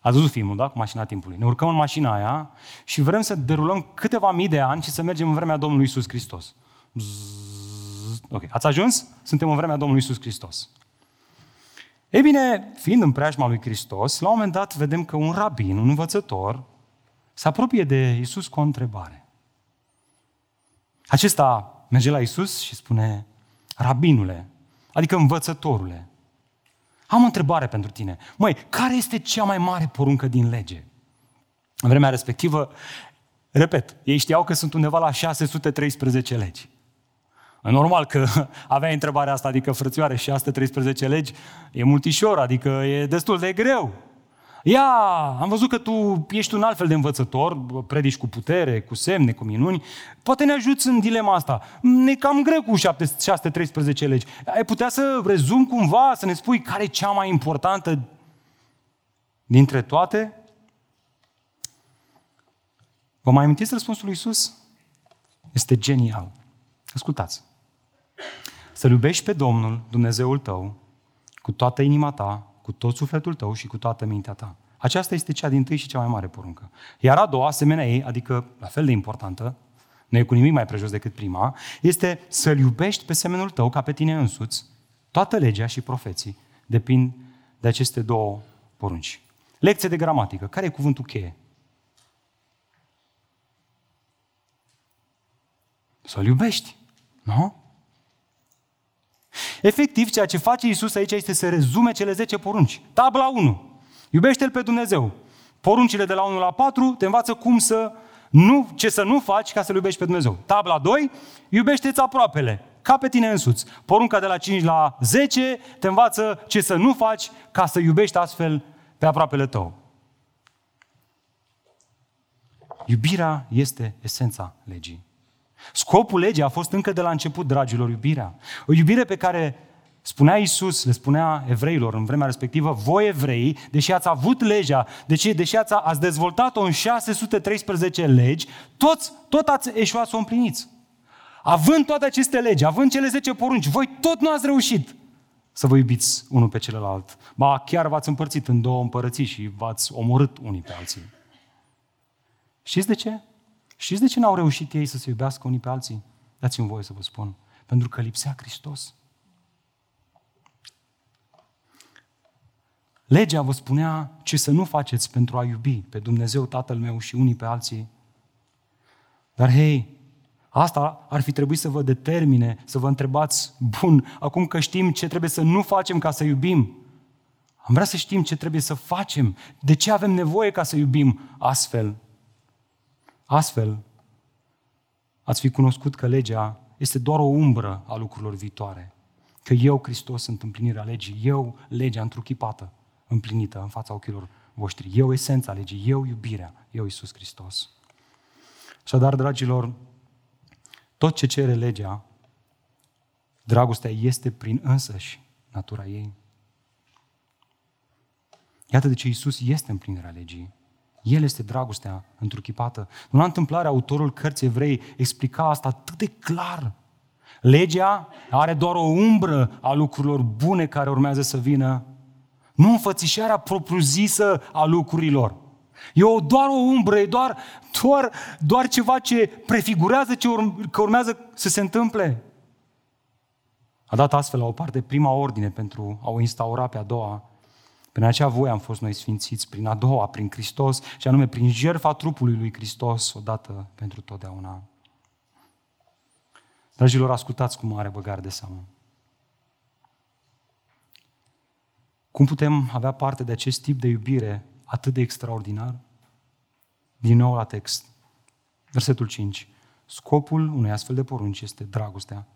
Ați văzut filmul, da? Cu mașina timpului. Ne urcăm în mașina aia și vrem să derulăm câteva mii de ani și să mergem în vremea Domnului Isus Hristos. Bzzz. Ok, ați ajuns? Suntem în vremea Domnului Isus Hristos. Ei bine, fiind în preajma lui Hristos, la un moment dat vedem că un rabin, un învățător, se apropie de Isus cu o întrebare. Acesta merge la Isus și spune, Rabinule, Adică învățătorule, am o întrebare pentru tine. Măi, care este cea mai mare poruncă din lege? În vremea respectivă, repet, ei știau că sunt undeva la 613 legi. Normal că [laughs] avea întrebarea asta, adică frățioare, 613 legi, e multișor, adică e destul de greu. Ia, am văzut că tu ești un alt fel de învățător, predici cu putere, cu semne, cu minuni. Poate ne ajuți în dilema asta. Ne cam greu cu 613 legi. Ai putea să rezum cumva, să ne spui care e cea mai importantă dintre toate? Vă mai amintiți răspunsul lui Isus? Este genial. Ascultați. Să iubești pe Domnul, Dumnezeul tău, cu toată inima ta, cu tot sufletul tău și cu toată mintea ta. Aceasta este cea din tâi și cea mai mare poruncă. Iar a doua, asemenea ei, adică la fel de importantă, nu e cu nimic mai prejos decât prima, este să-L iubești pe semenul tău ca pe tine însuți. Toată legea și profeții depind de aceste două porunci. Lecție de gramatică. Care e cuvântul cheie? Să-L iubești. Nu? Efectiv, ceea ce face Isus aici este să rezume cele 10 porunci. Tabla 1. Iubește-L pe Dumnezeu. Poruncile de la 1 la 4 te învață cum să nu, ce să nu faci ca să-L iubești pe Dumnezeu. Tabla 2. Iubește-ți aproapele ca pe tine însuți. Porunca de la 5 la 10 te învață ce să nu faci ca să iubești astfel pe aproapele tău. Iubirea este esența legii. Scopul legii a fost încă de la început, dragilor, iubirea. O iubire pe care spunea Iisus, le spunea evreilor în vremea respectivă, voi evrei, deși ați avut legea, deși, deși ați, ați dezvoltat-o în 613 legi, toți, tot ați eșuat să o împliniți. Având toate aceste legi, având cele 10 porunci, voi tot nu ați reușit să vă iubiți unul pe celălalt. Ba, chiar v-ați împărțit în două împărății și v-ați omorât unii pe alții. Știți de ce? Știți de ce n-au reușit ei să se iubească unii pe alții? Dați-mi voie să vă spun. Pentru că lipsea Hristos. Legea vă spunea ce să nu faceți pentru a iubi pe Dumnezeu Tatăl meu și unii pe alții. Dar hei, asta ar fi trebuit să vă determine, să vă întrebați, bun, acum că știm ce trebuie să nu facem ca să iubim, am vrea să știm ce trebuie să facem, de ce avem nevoie ca să iubim astfel. Astfel, ați fi cunoscut că legea este doar o umbră a lucrurilor viitoare. Că eu, Hristos, sunt împlinirea legii. Eu, legea întruchipată, împlinită în fața ochilor voștri. Eu, esența legii. Eu, iubirea. Eu, Iisus Hristos. Așadar, dragilor, tot ce cere legea, dragostea este prin însăși natura ei. Iată de ce Iisus este împlinirea legii. El este dragostea întruchipată. Nu la întâmplare, autorul cărții evrei explica asta atât de clar. Legea are doar o umbră a lucrurilor bune care urmează să vină, nu înfățișarea propriu-zisă a lucrurilor. E o, doar o umbră, e doar, doar, doar ceva ce prefigurează ce urm- că urmează să se întâmple. A dat astfel la o parte prima ordine pentru a o instaura pe a doua prin acea voie am fost noi sfințiți, prin a doua, prin Hristos, și anume prin jertfa trupului lui Hristos, odată pentru totdeauna. Dragilor, ascultați cu mare băgare de seamă. Cum putem avea parte de acest tip de iubire atât de extraordinar? Din nou la text. Versetul 5. Scopul unei astfel de porunci este dragostea,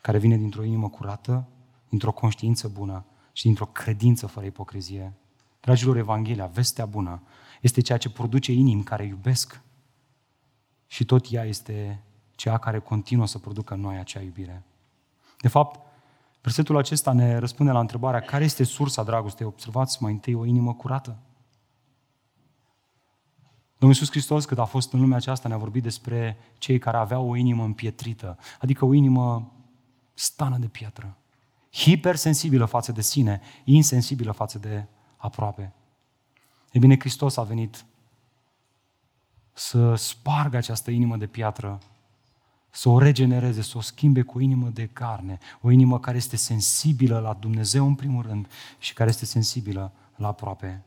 care vine dintr-o inimă curată, dintr-o conștiință bună și dintr-o credință fără ipocrizie. Dragilor, Evanghelia, vestea bună, este ceea ce produce inimi care iubesc și tot ea este cea care continuă să producă în noi acea iubire. De fapt, versetul acesta ne răspunde la întrebarea care este sursa dragostei. Observați mai întâi o inimă curată. Domnul Iisus Hristos, când a fost în lumea aceasta, ne-a vorbit despre cei care aveau o inimă împietrită, adică o inimă stană de piatră hipersensibilă față de sine, insensibilă față de aproape. E bine, Hristos a venit să spargă această inimă de piatră, să o regenereze, să o schimbe cu o inimă de carne, o inimă care este sensibilă la Dumnezeu în primul rând și care este sensibilă la aproape.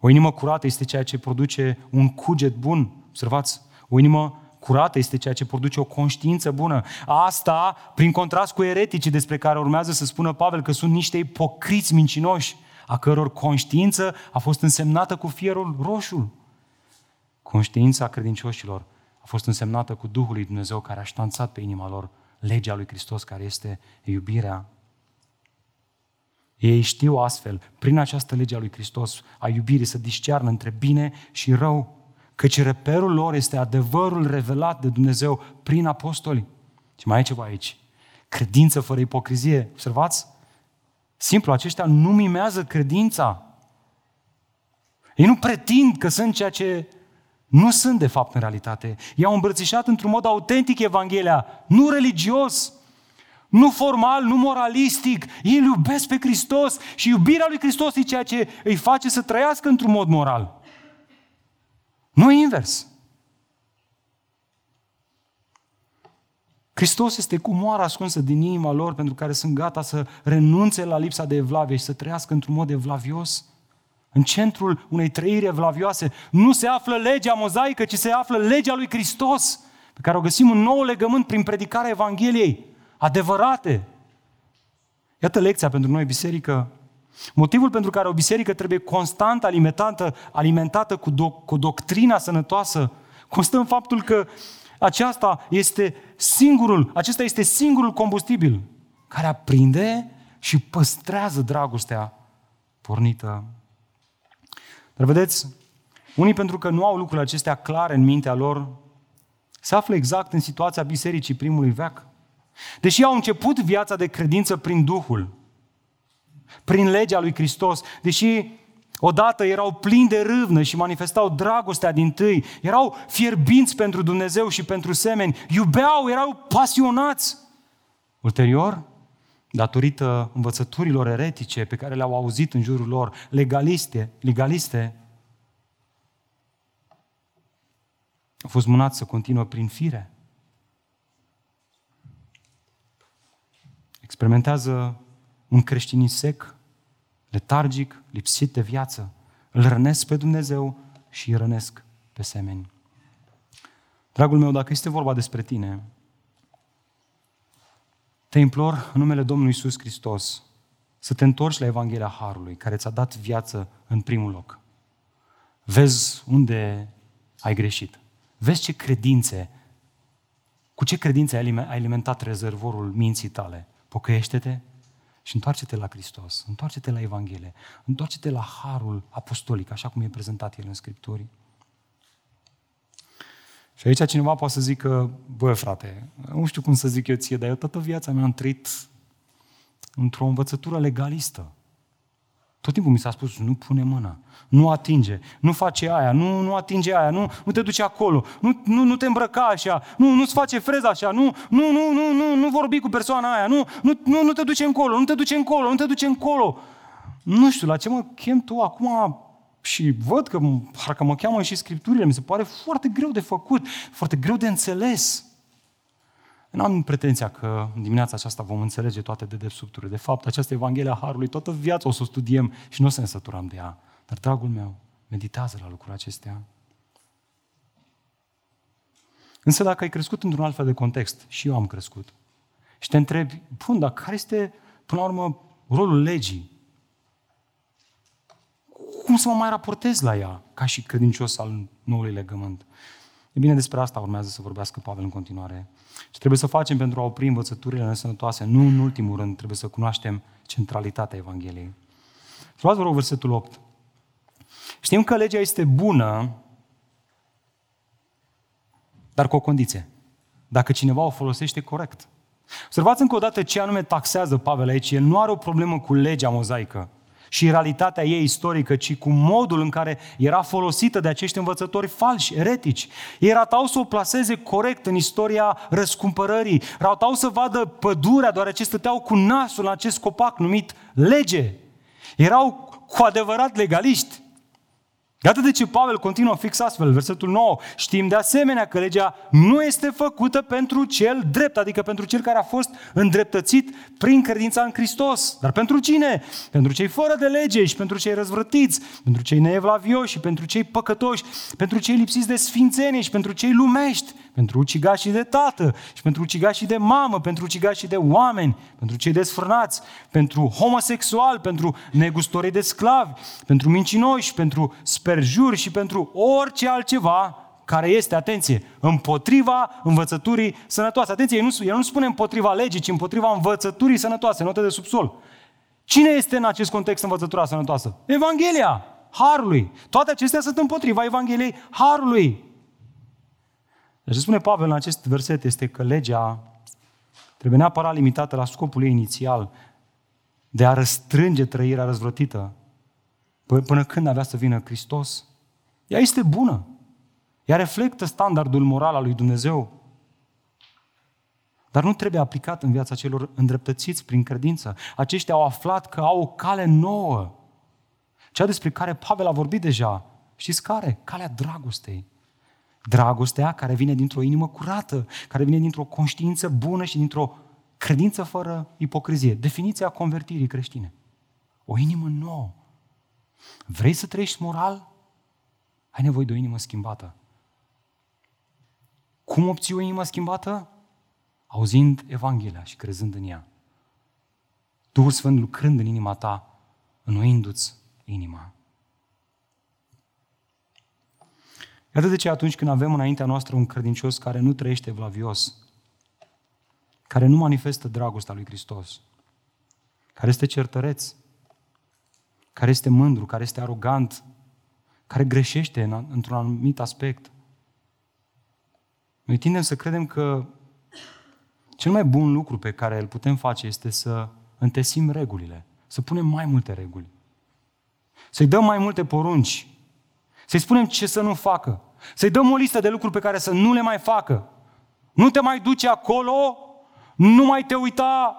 O inimă curată este ceea ce produce un cuget bun. Observați, o inimă curată este ceea ce produce o conștiință bună. Asta, prin contrast cu ereticii despre care urmează să spună Pavel că sunt niște ipocriți mincinoși, a căror conștiință a fost însemnată cu fierul roșu. Conștiința credincioșilor a fost însemnată cu Duhul lui Dumnezeu care a ștanțat pe inima lor legea lui Hristos care este iubirea. Ei știu astfel, prin această lege a lui Hristos, a iubirii să discearnă între bine și rău căci reperul lor este adevărul revelat de Dumnezeu prin apostoli. Și mai e ceva aici. Credință fără ipocrizie. Observați? Simplu, aceștia nu mimează credința. Ei nu pretind că sunt ceea ce nu sunt de fapt în realitate. Ei au îmbrățișat într-un mod autentic Evanghelia, nu religios, nu formal, nu moralistic. Ei îl iubesc pe Hristos și iubirea lui Hristos e ceea ce îi face să trăiască într-un mod moral. Nu invers. Hristos este cu moara ascunsă din inima lor pentru care sunt gata să renunțe la lipsa de evlavie și să trăiască într-un mod evlavios. În centrul unei trăiri evlavioase nu se află legea mozaică, ci se află legea lui Hristos, pe care o găsim în nou legământ prin predicarea Evangheliei, adevărate, Iată lecția pentru noi, biserică. Motivul pentru care o biserică trebuie constant alimentată, alimentată cu, do- cu doctrina sănătoasă constă în faptul că aceasta este singurul, acesta este singurul combustibil care aprinde și păstrează dragostea pornită. Dar vedeți, unii pentru că nu au lucrurile acestea clare în mintea lor, se află exact în situația bisericii primului veac. Deși au început viața de credință prin Duhul, prin legea lui Hristos, deși odată erau plini de râvnă și manifestau dragostea din tâi, erau fierbinți pentru Dumnezeu și pentru semeni, iubeau, erau pasionați. Ulterior, datorită învățăturilor eretice pe care le-au auzit în jurul lor, legaliste, legaliste, au fost mânați să continuă prin fire. Experimentează un creștinism sec, letargic, lipsit de viață. Îl rănesc pe Dumnezeu și îi rănesc pe semeni. Dragul meu, dacă este vorba despre tine, te implor în numele Domnului Isus Hristos să te întorci la Evanghelia Harului, care ți-a dat viață în primul loc. Vezi unde ai greșit. Vezi ce credințe, cu ce credințe ai alimentat rezervorul minții tale. Pocăiește-te și întoarce-te la Hristos, întoarce-te la Evanghelie, întoarce-te la Harul Apostolic, așa cum e prezentat el în Scripturi. Și aici cineva poate să zică, bă, frate, nu știu cum să zic eu ție, dar eu toată viața mea am trăit într-o învățătură legalistă. Tot timpul mi s-a spus, nu pune mâna, nu atinge, nu face aia, nu, nu atinge aia, nu, nu te duce acolo, nu, nu, nu te îmbrăca așa, nu, nu-ți face freza așa, nu, nu, nu, nu, nu, nu vorbi cu persoana aia, nu, nu, nu, nu te duce încolo, nu te duce încolo, nu te duce încolo. Nu știu, la ce mă chem tu acum și văd că parcă mă cheamă și scripturile, mi se pare foarte greu de făcut, foarte greu de înțeles. Nu am pretenția că în dimineața aceasta vom înțelege toate dedesubturile. De fapt, această Evanghelie a Harului, toată viața o să o studiem și nu o să ne săturăm de ea. Dar, dragul meu, meditează la lucrurile acestea. Însă dacă ai crescut într-un alt fel de context, și eu am crescut, și te întrebi, bun, dar care este, până la urmă, rolul legii? Cum să mă mai raportez la ea ca și credincios al noului legământ? E bine, despre asta urmează să vorbească Pavel în continuare. Ce trebuie să facem pentru a opri învățăturile nesănătoase? Nu în ultimul rând, trebuie să cunoaștem centralitatea Evangheliei. Să luați, vă rog, versetul 8. Știm că legea este bună, dar cu o condiție. Dacă cineva o folosește corect. Observați încă o dată ce anume taxează Pavel aici. El nu are o problemă cu legea mozaică și realitatea ei istorică, ci cu modul în care era folosită de acești învățători falși, eretici. Ei ratau să o plaseze corect în istoria răscumpărării, ratau să vadă pădurea, deoarece stăteau cu nasul în acest copac numit lege. Erau cu adevărat legaliști. Iată de ce Pavel continuă fix astfel, versetul 9. Știm de asemenea că legea nu este făcută pentru cel drept, adică pentru cel care a fost îndreptățit prin credința în Hristos. Dar pentru cine? Pentru cei fără de lege și pentru cei răzvrătiți, pentru cei neevlavioși și pentru cei păcătoși, pentru cei lipsiți de sfințenie și pentru cei lumești, pentru ucigașii de tată și pentru ucigașii de mamă, pentru ucigașii de oameni, pentru cei desfrânați, pentru homosexuali, pentru negustorii de sclavi, pentru mincinoși, pentru sperjuri și pentru orice altceva care este, atenție, împotriva învățăturii sănătoase. Atenție, el nu, el nu spune împotriva legii, ci împotriva învățăturii sănătoase, note de subsol. Cine este în acest context învățătura sănătoasă? Evanghelia, Harului. Toate acestea sunt împotriva Evangheliei Harului. Deci ce spune Pavel în acest verset este că legea trebuie neapărat limitată la scopul ei inițial de a răstrânge trăirea răzvrătită până când avea să vină Hristos. Ea este bună. Ea reflectă standardul moral al lui Dumnezeu. Dar nu trebuie aplicat în viața celor îndreptățiți prin credință. Aceștia au aflat că au o cale nouă. Cea despre care Pavel a vorbit deja. Știți care? Calea dragostei. Dragostea care vine dintr-o inimă curată, care vine dintr-o conștiință bună și dintr-o credință fără ipocrizie. Definiția convertirii creștine. O inimă nouă. Vrei să trăiești moral? Ai nevoie de o inimă schimbată. Cum obții o inimă schimbată? Auzind Evanghelia și crezând în ea. Duhul Sfânt lucrând în inima ta, înnoindu-ți inima. Iată de ce atunci când avem înaintea noastră un credincios care nu trăiește vlavios, care nu manifestă dragostea lui Hristos, care este certăreț, care este mândru, care este arogant, care greșește în, într-un anumit aspect. Noi tindem să credem că cel mai bun lucru pe care îl putem face este să întesim regulile, să punem mai multe reguli, să-i dăm mai multe porunci, să-i spunem ce să nu facă, să-i dăm o listă de lucruri pe care să nu le mai facă. Nu te mai duce acolo, nu mai te uita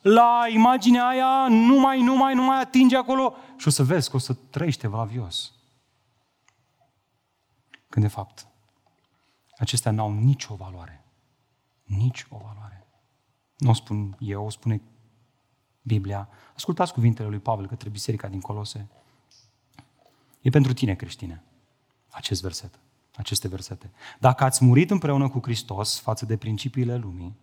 la imaginea aia, nu mai, nu mai, nu mai atinge acolo și o să vezi că o să trăiești evlavios. Când de fapt, acestea n-au nicio valoare. Nici o valoare. Nu o spun eu, o spune Biblia. Ascultați cuvintele lui Pavel către biserica din Colose. E pentru tine, creștine, acest verset, aceste versete. Dacă ați murit împreună cu Hristos față de principiile lumii,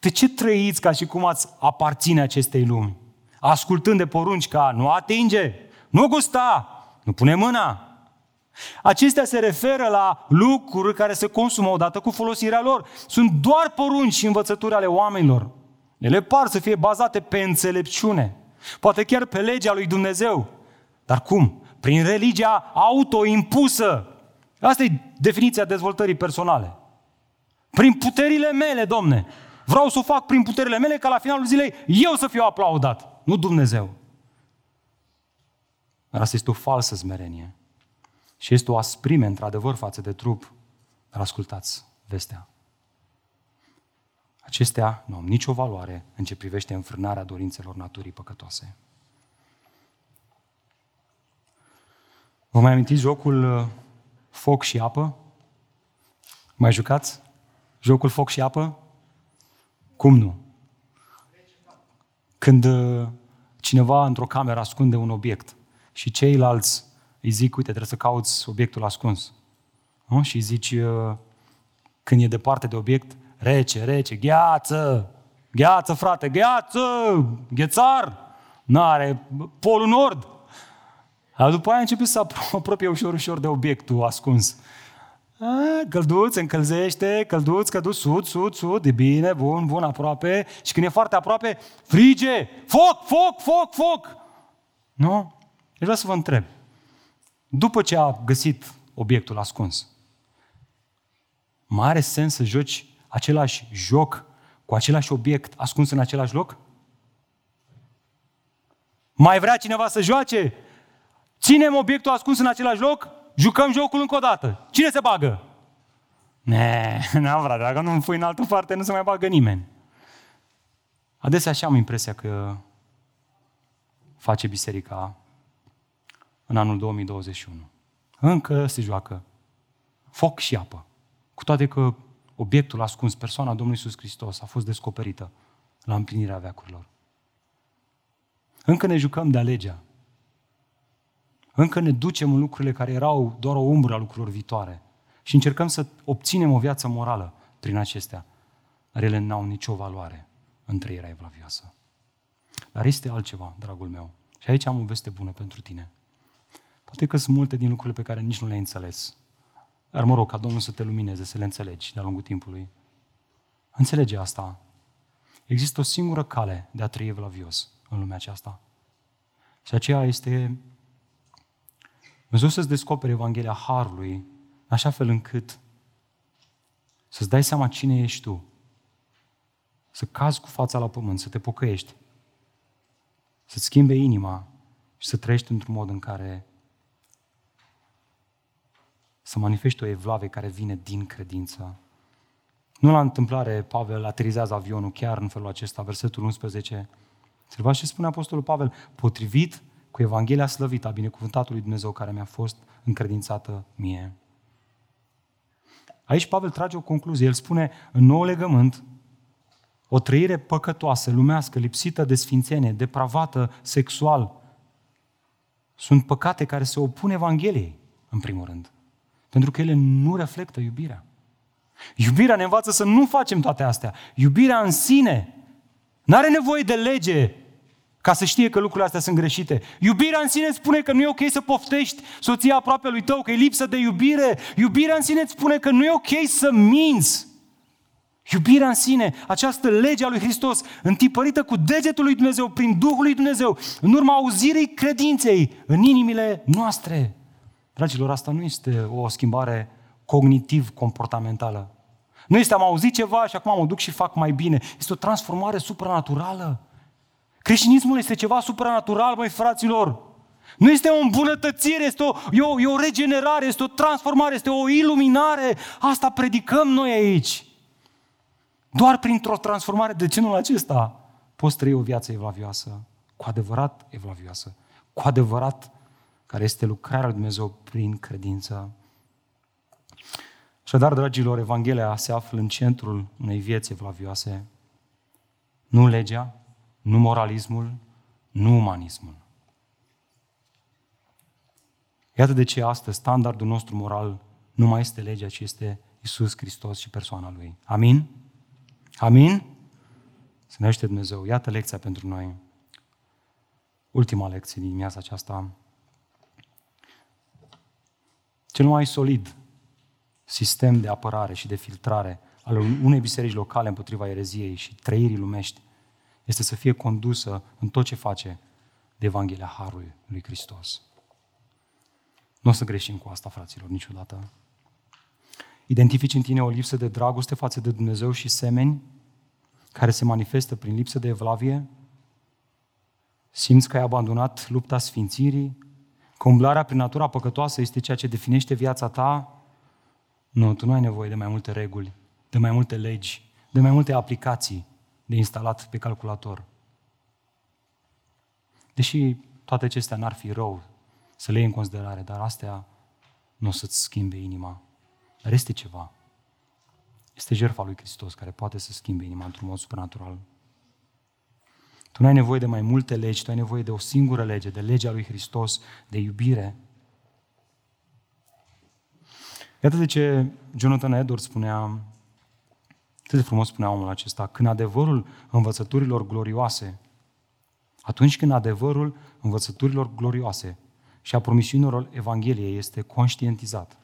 de ce trăiți ca și cum ați aparține acestei lumi? Ascultând de porunci ca nu atinge, nu gusta, nu pune mâna. Acestea se referă la lucruri care se consumă odată cu folosirea lor. Sunt doar porunci și învățături ale oamenilor. Ele par să fie bazate pe înțelepciune, poate chiar pe legea lui Dumnezeu. Dar cum? Prin religia autoimpusă. Asta e definiția dezvoltării personale. Prin puterile mele, domne. Vreau să o fac prin puterile mele ca la finalul zilei eu să fiu aplaudat, nu Dumnezeu. Dar asta este o falsă smerenie. Și este o asprime, într-adevăr, față de trup. Dar ascultați vestea. Acestea nu au nicio valoare în ce privește înfrânarea dorințelor naturii păcătoase. Vă mai amintiți jocul uh, foc și apă? Mai jucați? Jocul foc și apă? Cum nu? Când uh, cineva într-o cameră ascunde un obiect și ceilalți îi zic, uite, trebuie să cauți obiectul ascuns. Nu? Și îi zici, uh, când e departe de obiect, rece, rece, gheață, gheață, frate, gheață, ghețar, n-are, polul nord. Dar după aia începe să [laughs] apropie ușor, ușor de obiectul ascuns. A, călduț, încălzește, călduț, călduț, sud, sud, sud, e bine, bun, bun, aproape. Și când e foarte aproape, frige, foc, foc, foc, foc. Nu? Deci vreau să vă întreb. După ce a găsit obiectul ascuns, mai are sens să joci același joc cu același obiect ascuns în același loc? Mai vrea cineva să joace? Ținem obiectul ascuns în același loc? Jucăm jocul încă o dată. Cine se bagă? Ne, n-am vrea, dacă nu îmi pui în altă parte, nu se mai bagă nimeni. Adesea așa am impresia că face biserica în anul 2021. Încă se joacă foc și apă. Cu toate că obiectul ascuns, persoana Domnului Iisus Hristos, a fost descoperită la împlinirea veacurilor. Încă ne jucăm de legea. Încă ne ducem în lucrurile care erau doar o umbră a lucrurilor viitoare. Și încercăm să obținem o viață morală prin acestea. Dar ele n-au nicio valoare în trăirea evlavioasă. Dar este altceva, dragul meu. Și aici am o veste bună pentru tine. Poate că sunt multe din lucrurile pe care nici nu le-ai înțeles. Dar mă rog ca Domnul să te lumineze, să le înțelegi de-a lungul timpului. Înțelege asta. Există o singură cale de a trăi evlavios în lumea aceasta. Și aceea este Dumnezeu să-ți descopere Evanghelia Harului în așa fel încât să-ți dai seama cine ești tu. Să cazi cu fața la pământ, să te pocăiești, să-ți schimbe inima și să trăiești într-un mod în care să manifeste o evlave care vine din credință. Nu la întâmplare Pavel aterizează avionul chiar în felul acesta, versetul 11. Observați ce spune Apostolul Pavel, potrivit cu Evanghelia slăvită a binecuvântatului Dumnezeu care mi-a fost încredințată mie. Aici Pavel trage o concluzie. El spune, în nou legământ, o trăire păcătoasă, lumească, lipsită de sfințenie, depravată sexual, sunt păcate care se opun Evangheliei, în primul rând. Pentru că ele nu reflectă iubirea. Iubirea ne învață să nu facem toate astea. Iubirea în sine N-are nevoie de lege ca să știe că lucrurile astea sunt greșite. Iubirea în sine spune că nu e ok să poftești soția aproape lui tău, că e lipsă de iubire. Iubirea în sine spune că nu e ok să minți. Iubirea în sine, această lege a lui Hristos, întipărită cu degetul lui Dumnezeu, prin Duhul lui Dumnezeu, în urma auzirii credinței în inimile noastre. Dragilor, asta nu este o schimbare cognitiv-comportamentală. Nu este am auzit ceva și acum mă duc și fac mai bine. Este o transformare supranaturală. Creștinismul este ceva supranatural, măi fraților. Nu este o îmbunătățire, este o, e, o, e o regenerare, este o transformare, este o iluminare. Asta predicăm noi aici. Doar printr-o transformare de genul acesta poți trăi o viață evlavioasă, cu adevărat evlavioasă, cu adevărat care este lucrarea lui Dumnezeu prin credință. Așadar, dragilor, Evanghelia se află în centrul unei vieți evlavioase. Nu legea, nu moralismul, nu umanismul. Iată de ce astăzi standardul nostru moral nu mai este legea, ci este Isus Hristos și persoana Lui. Amin? Amin? Să ne Dumnezeu. Iată lecția pentru noi. Ultima lecție din dimineața aceasta. Cel mai solid sistem de apărare și de filtrare al unei biserici locale împotriva ereziei și trăirii lumești este să fie condusă în tot ce face de Evanghelia Harului lui Hristos. Nu o să greșim cu asta, fraților, niciodată. Identifici în tine o lipsă de dragoste față de Dumnezeu și semeni care se manifestă prin lipsă de evlavie? Simți că ai abandonat lupta sfințirii? Că umblarea prin natura păcătoasă este ceea ce definește viața ta? Nu, tu nu ai nevoie de mai multe reguli, de mai multe legi, de mai multe aplicații de instalat pe calculator. Deși toate acestea n-ar fi rău să le iei în considerare, dar astea nu o să-ți schimbe inima. Dar este ceva. Este jertfa lui Hristos care poate să schimbe inima într-un mod supernatural. Tu nu ai nevoie de mai multe legi, tu ai nevoie de o singură lege, de legea lui Hristos, de iubire. Iată de ce Jonathan Edwards spunea, atât de frumos spunea omul acesta, când adevărul învățăturilor glorioase, atunci când adevărul învățăturilor glorioase și a promisiunilor Evangheliei este conștientizat,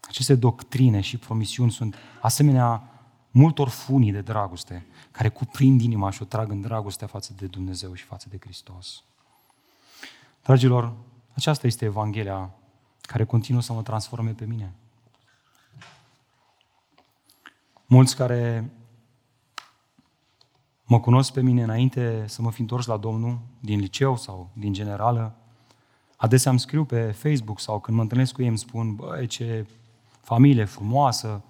aceste doctrine și promisiuni sunt asemenea multor funii de dragoste care cuprind inima și o trag în dragostea față de Dumnezeu și față de Hristos. Dragilor, aceasta este Evanghelia care continuă să mă transforme pe mine. Mulți care mă cunosc pe mine înainte să mă fi întors la Domnul, din liceu sau din generală, adesea îmi scriu pe Facebook sau când mă întâlnesc cu ei îmi spun, băi, ce familie frumoasă,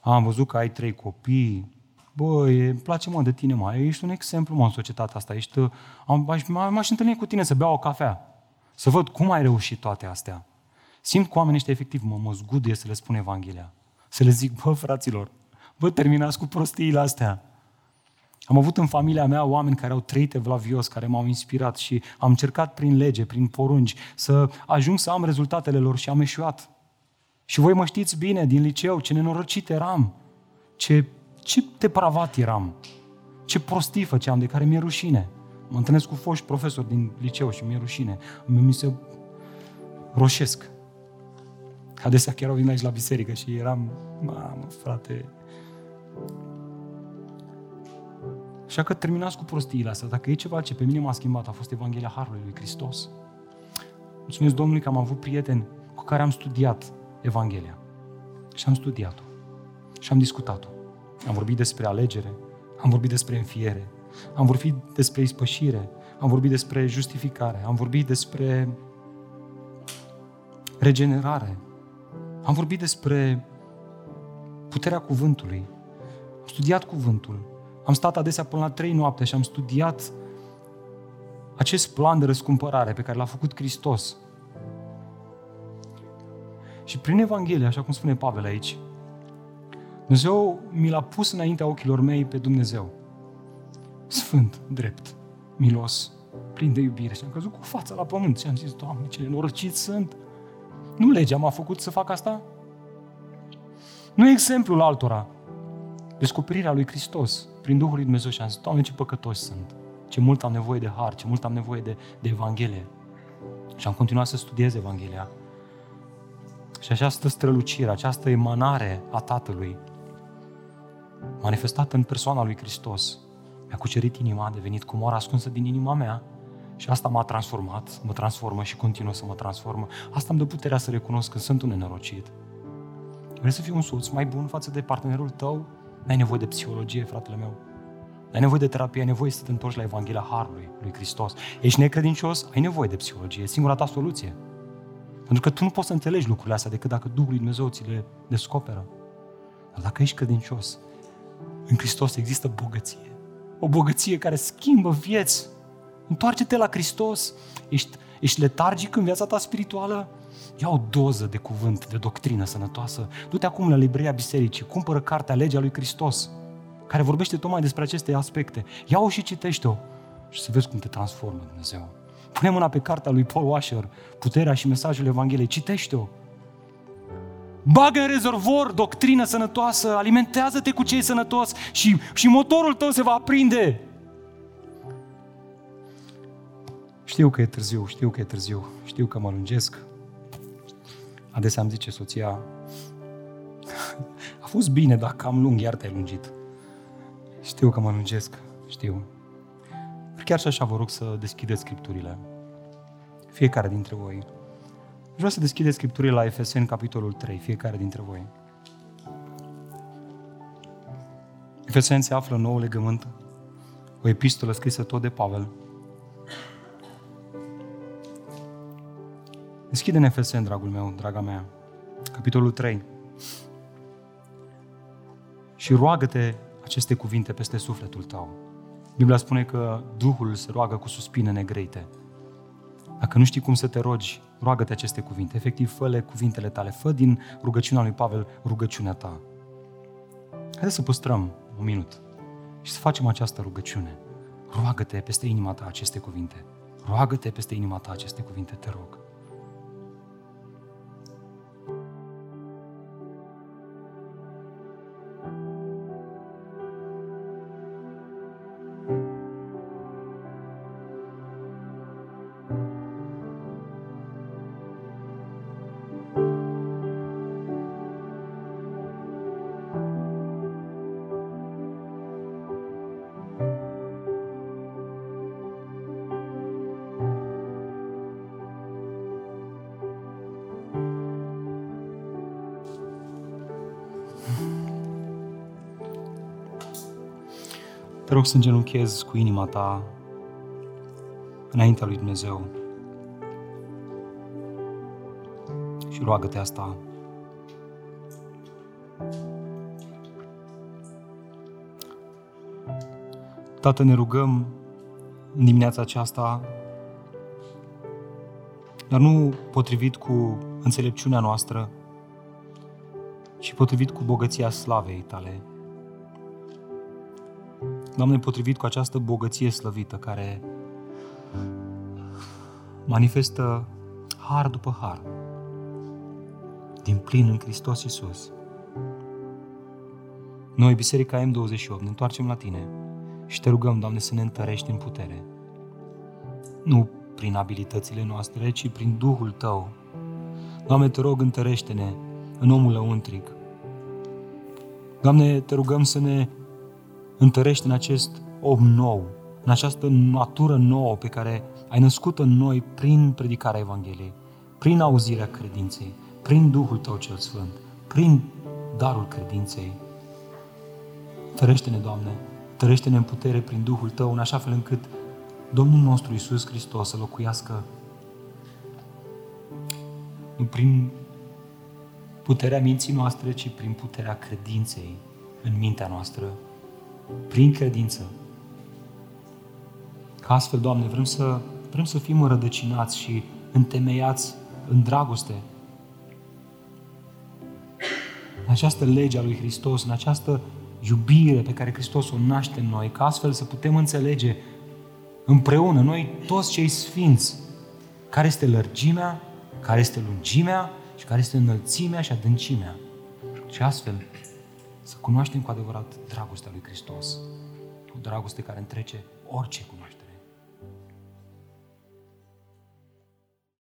am văzut că ai trei copii, băi, îmi place mă de tine, mă, ești un exemplu, mă, în societatea asta, ești, am, aș, m-aș întâlni cu tine să beau o cafea, să văd cum ai reușit toate astea. Simt cu oamenii ăștia efectiv mă, mă zguduie să le spun Evanghelia. Să le zic, bă, fraților, bă, terminați cu prostiile astea. Am avut în familia mea oameni care au trăit evlavios, care m-au inspirat și am încercat prin lege, prin porunci, să ajung să am rezultatele lor și am eșuat. Și voi mă știți bine din liceu ce nenorocit eram, ce, ce depravat eram, ce prostii făceam de care mi-e rușine. Mă întâlnesc cu foști profesori din liceu și mi-e rușine. Mi se roșesc. Adesea chiar au venit aici la biserică și eram, mamă, frate, Așa că terminați cu prostiile astea. Dacă e ceva ce pe mine m-a schimbat, a fost Evanghelia Harului lui Hristos. Mulțumesc Domnului că am avut prieteni cu care am studiat Evanghelia. Și am studiat-o. Și am discutat-o. Am vorbit despre alegere, am vorbit despre înfiere, am vorbit despre ispășire, am vorbit despre justificare, am vorbit despre regenerare, am vorbit despre puterea cuvântului, am studiat cuvântul, am stat adesea până la trei noapte și am studiat acest plan de răscumpărare pe care l-a făcut Hristos și prin Evanghelie, așa cum spune Pavel aici, Dumnezeu mi l-a pus înaintea ochilor mei pe Dumnezeu. Sfânt, drept, milos, plin de iubire. Și am căzut cu fața la pământ și am zis, Doamne, ce nenorociți sunt. Nu legea m-a făcut să fac asta? Nu exemplul altora. Descoperirea lui Hristos prin Duhul lui Dumnezeu și am zis, Doamne, ce păcătoși sunt, ce mult am nevoie de har, ce mult am nevoie de, de Evanghelie. Și am continuat să studiez Evanghelia. Și această strălucire, această emanare a Tatălui, manifestată în persoana lui Hristos, mi-a cucerit inima, a devenit cum ascunsă din inima mea și asta m-a transformat, mă transformă și continuă să mă transformă. Asta îmi dă puterea să recunosc că sunt un nenorocit. Vrei să fii un soț mai bun față de partenerul tău? N-ai nevoie de psihologie, fratele meu. Ai nevoie de terapie, ai nevoie să te întorci la Evanghelia Harului lui Hristos. Ești necredincios, ai nevoie de psihologie, e singura ta soluție. Pentru că tu nu poți să înțelegi lucrurile astea decât dacă Duhul lui Dumnezeu ți le descoperă. Dar dacă ești credincios, în Hristos există bogăție. O bogăție care schimbă vieți. Întoarce-te la Hristos. Ești, ești letargic în viața ta spirituală? Ia o doză de cuvânt, de doctrină sănătoasă. Du-te acum la Libreia Bisericii, cumpără cartea Legea lui Hristos, care vorbește tocmai despre aceste aspecte. Ia-o și citește-o și să vezi cum te transformă Dumnezeu. Pune mâna pe cartea lui Paul Washer, Puterea și mesajul Evangheliei, citește-o. Bagă în rezervor doctrină sănătoasă, alimentează-te cu cei sănătos și, și motorul tău se va aprinde. Știu că e târziu, știu că e târziu, știu că mă lungesc. Adesea îmi zice soția, a fost bine, dar cam lung, iar te-ai lungit. Știu că mă lungesc, știu. Chiar și așa vă rog să deschideți Scripturile. Fiecare dintre voi. Vreau să deschideți Scripturile la Efeseni, capitolul 3, fiecare dintre voi. Efeseni se află în nou legământ, o epistolă scrisă tot de Pavel. Deschide în Efeseni, dragul meu, draga mea, capitolul 3. Și roagă-te aceste cuvinte peste sufletul tău. Biblia spune că Duhul se roagă cu suspine negreite. Dacă nu știi cum să te rogi, roagă-te aceste cuvinte. Efectiv, fă cuvintele tale. Fă din rugăciunea lui Pavel rugăciunea ta. Haideți să păstrăm un minut și să facem această rugăciune. Roagă-te peste inima ta aceste cuvinte. Roagă-te peste inima ta aceste cuvinte, te rog. Rog să îngenunchezi cu inima ta înaintea lui Dumnezeu și roagă-te asta. Tată, ne rugăm în dimineața aceasta, dar nu potrivit cu înțelepciunea noastră, ci potrivit cu bogăția slavei tale. Doamne, potrivit cu această bogăție slăvită care manifestă har după har, din plin în Hristos Iisus. Noi, Biserica M28, ne întoarcem la Tine și Te rugăm, Doamne, să ne întărești în putere. Nu prin abilitățile noastre, ci prin Duhul Tău. Doamne, Te rog, întărește-ne în omul lăuntric. Doamne, Te rugăm să ne întărește în acest om nou, în această natură nouă pe care ai născut în noi prin predicarea Evangheliei, prin auzirea credinței, prin Duhul Tău cel Sfânt, prin darul credinței. Tărește-ne, Doamne, tărește-ne în putere prin Duhul Tău, în așa fel încât Domnul nostru Isus Hristos să locuiască nu prin puterea minții noastre, ci prin puterea credinței în mintea noastră prin credință. Ca astfel, Doamne, vrem să, vrem să fim înrădăcinați și întemeiați în dragoste. În această lege a lui Hristos, în această iubire pe care Hristos o naște în noi, ca astfel să putem înțelege împreună, noi toți cei sfinți, care este lărgimea, care este lungimea și care este înălțimea și adâncimea. Și astfel Să cunoaștem cu adevărat dragostea lui Hristos. O dragoste care întrece orice cunoaște.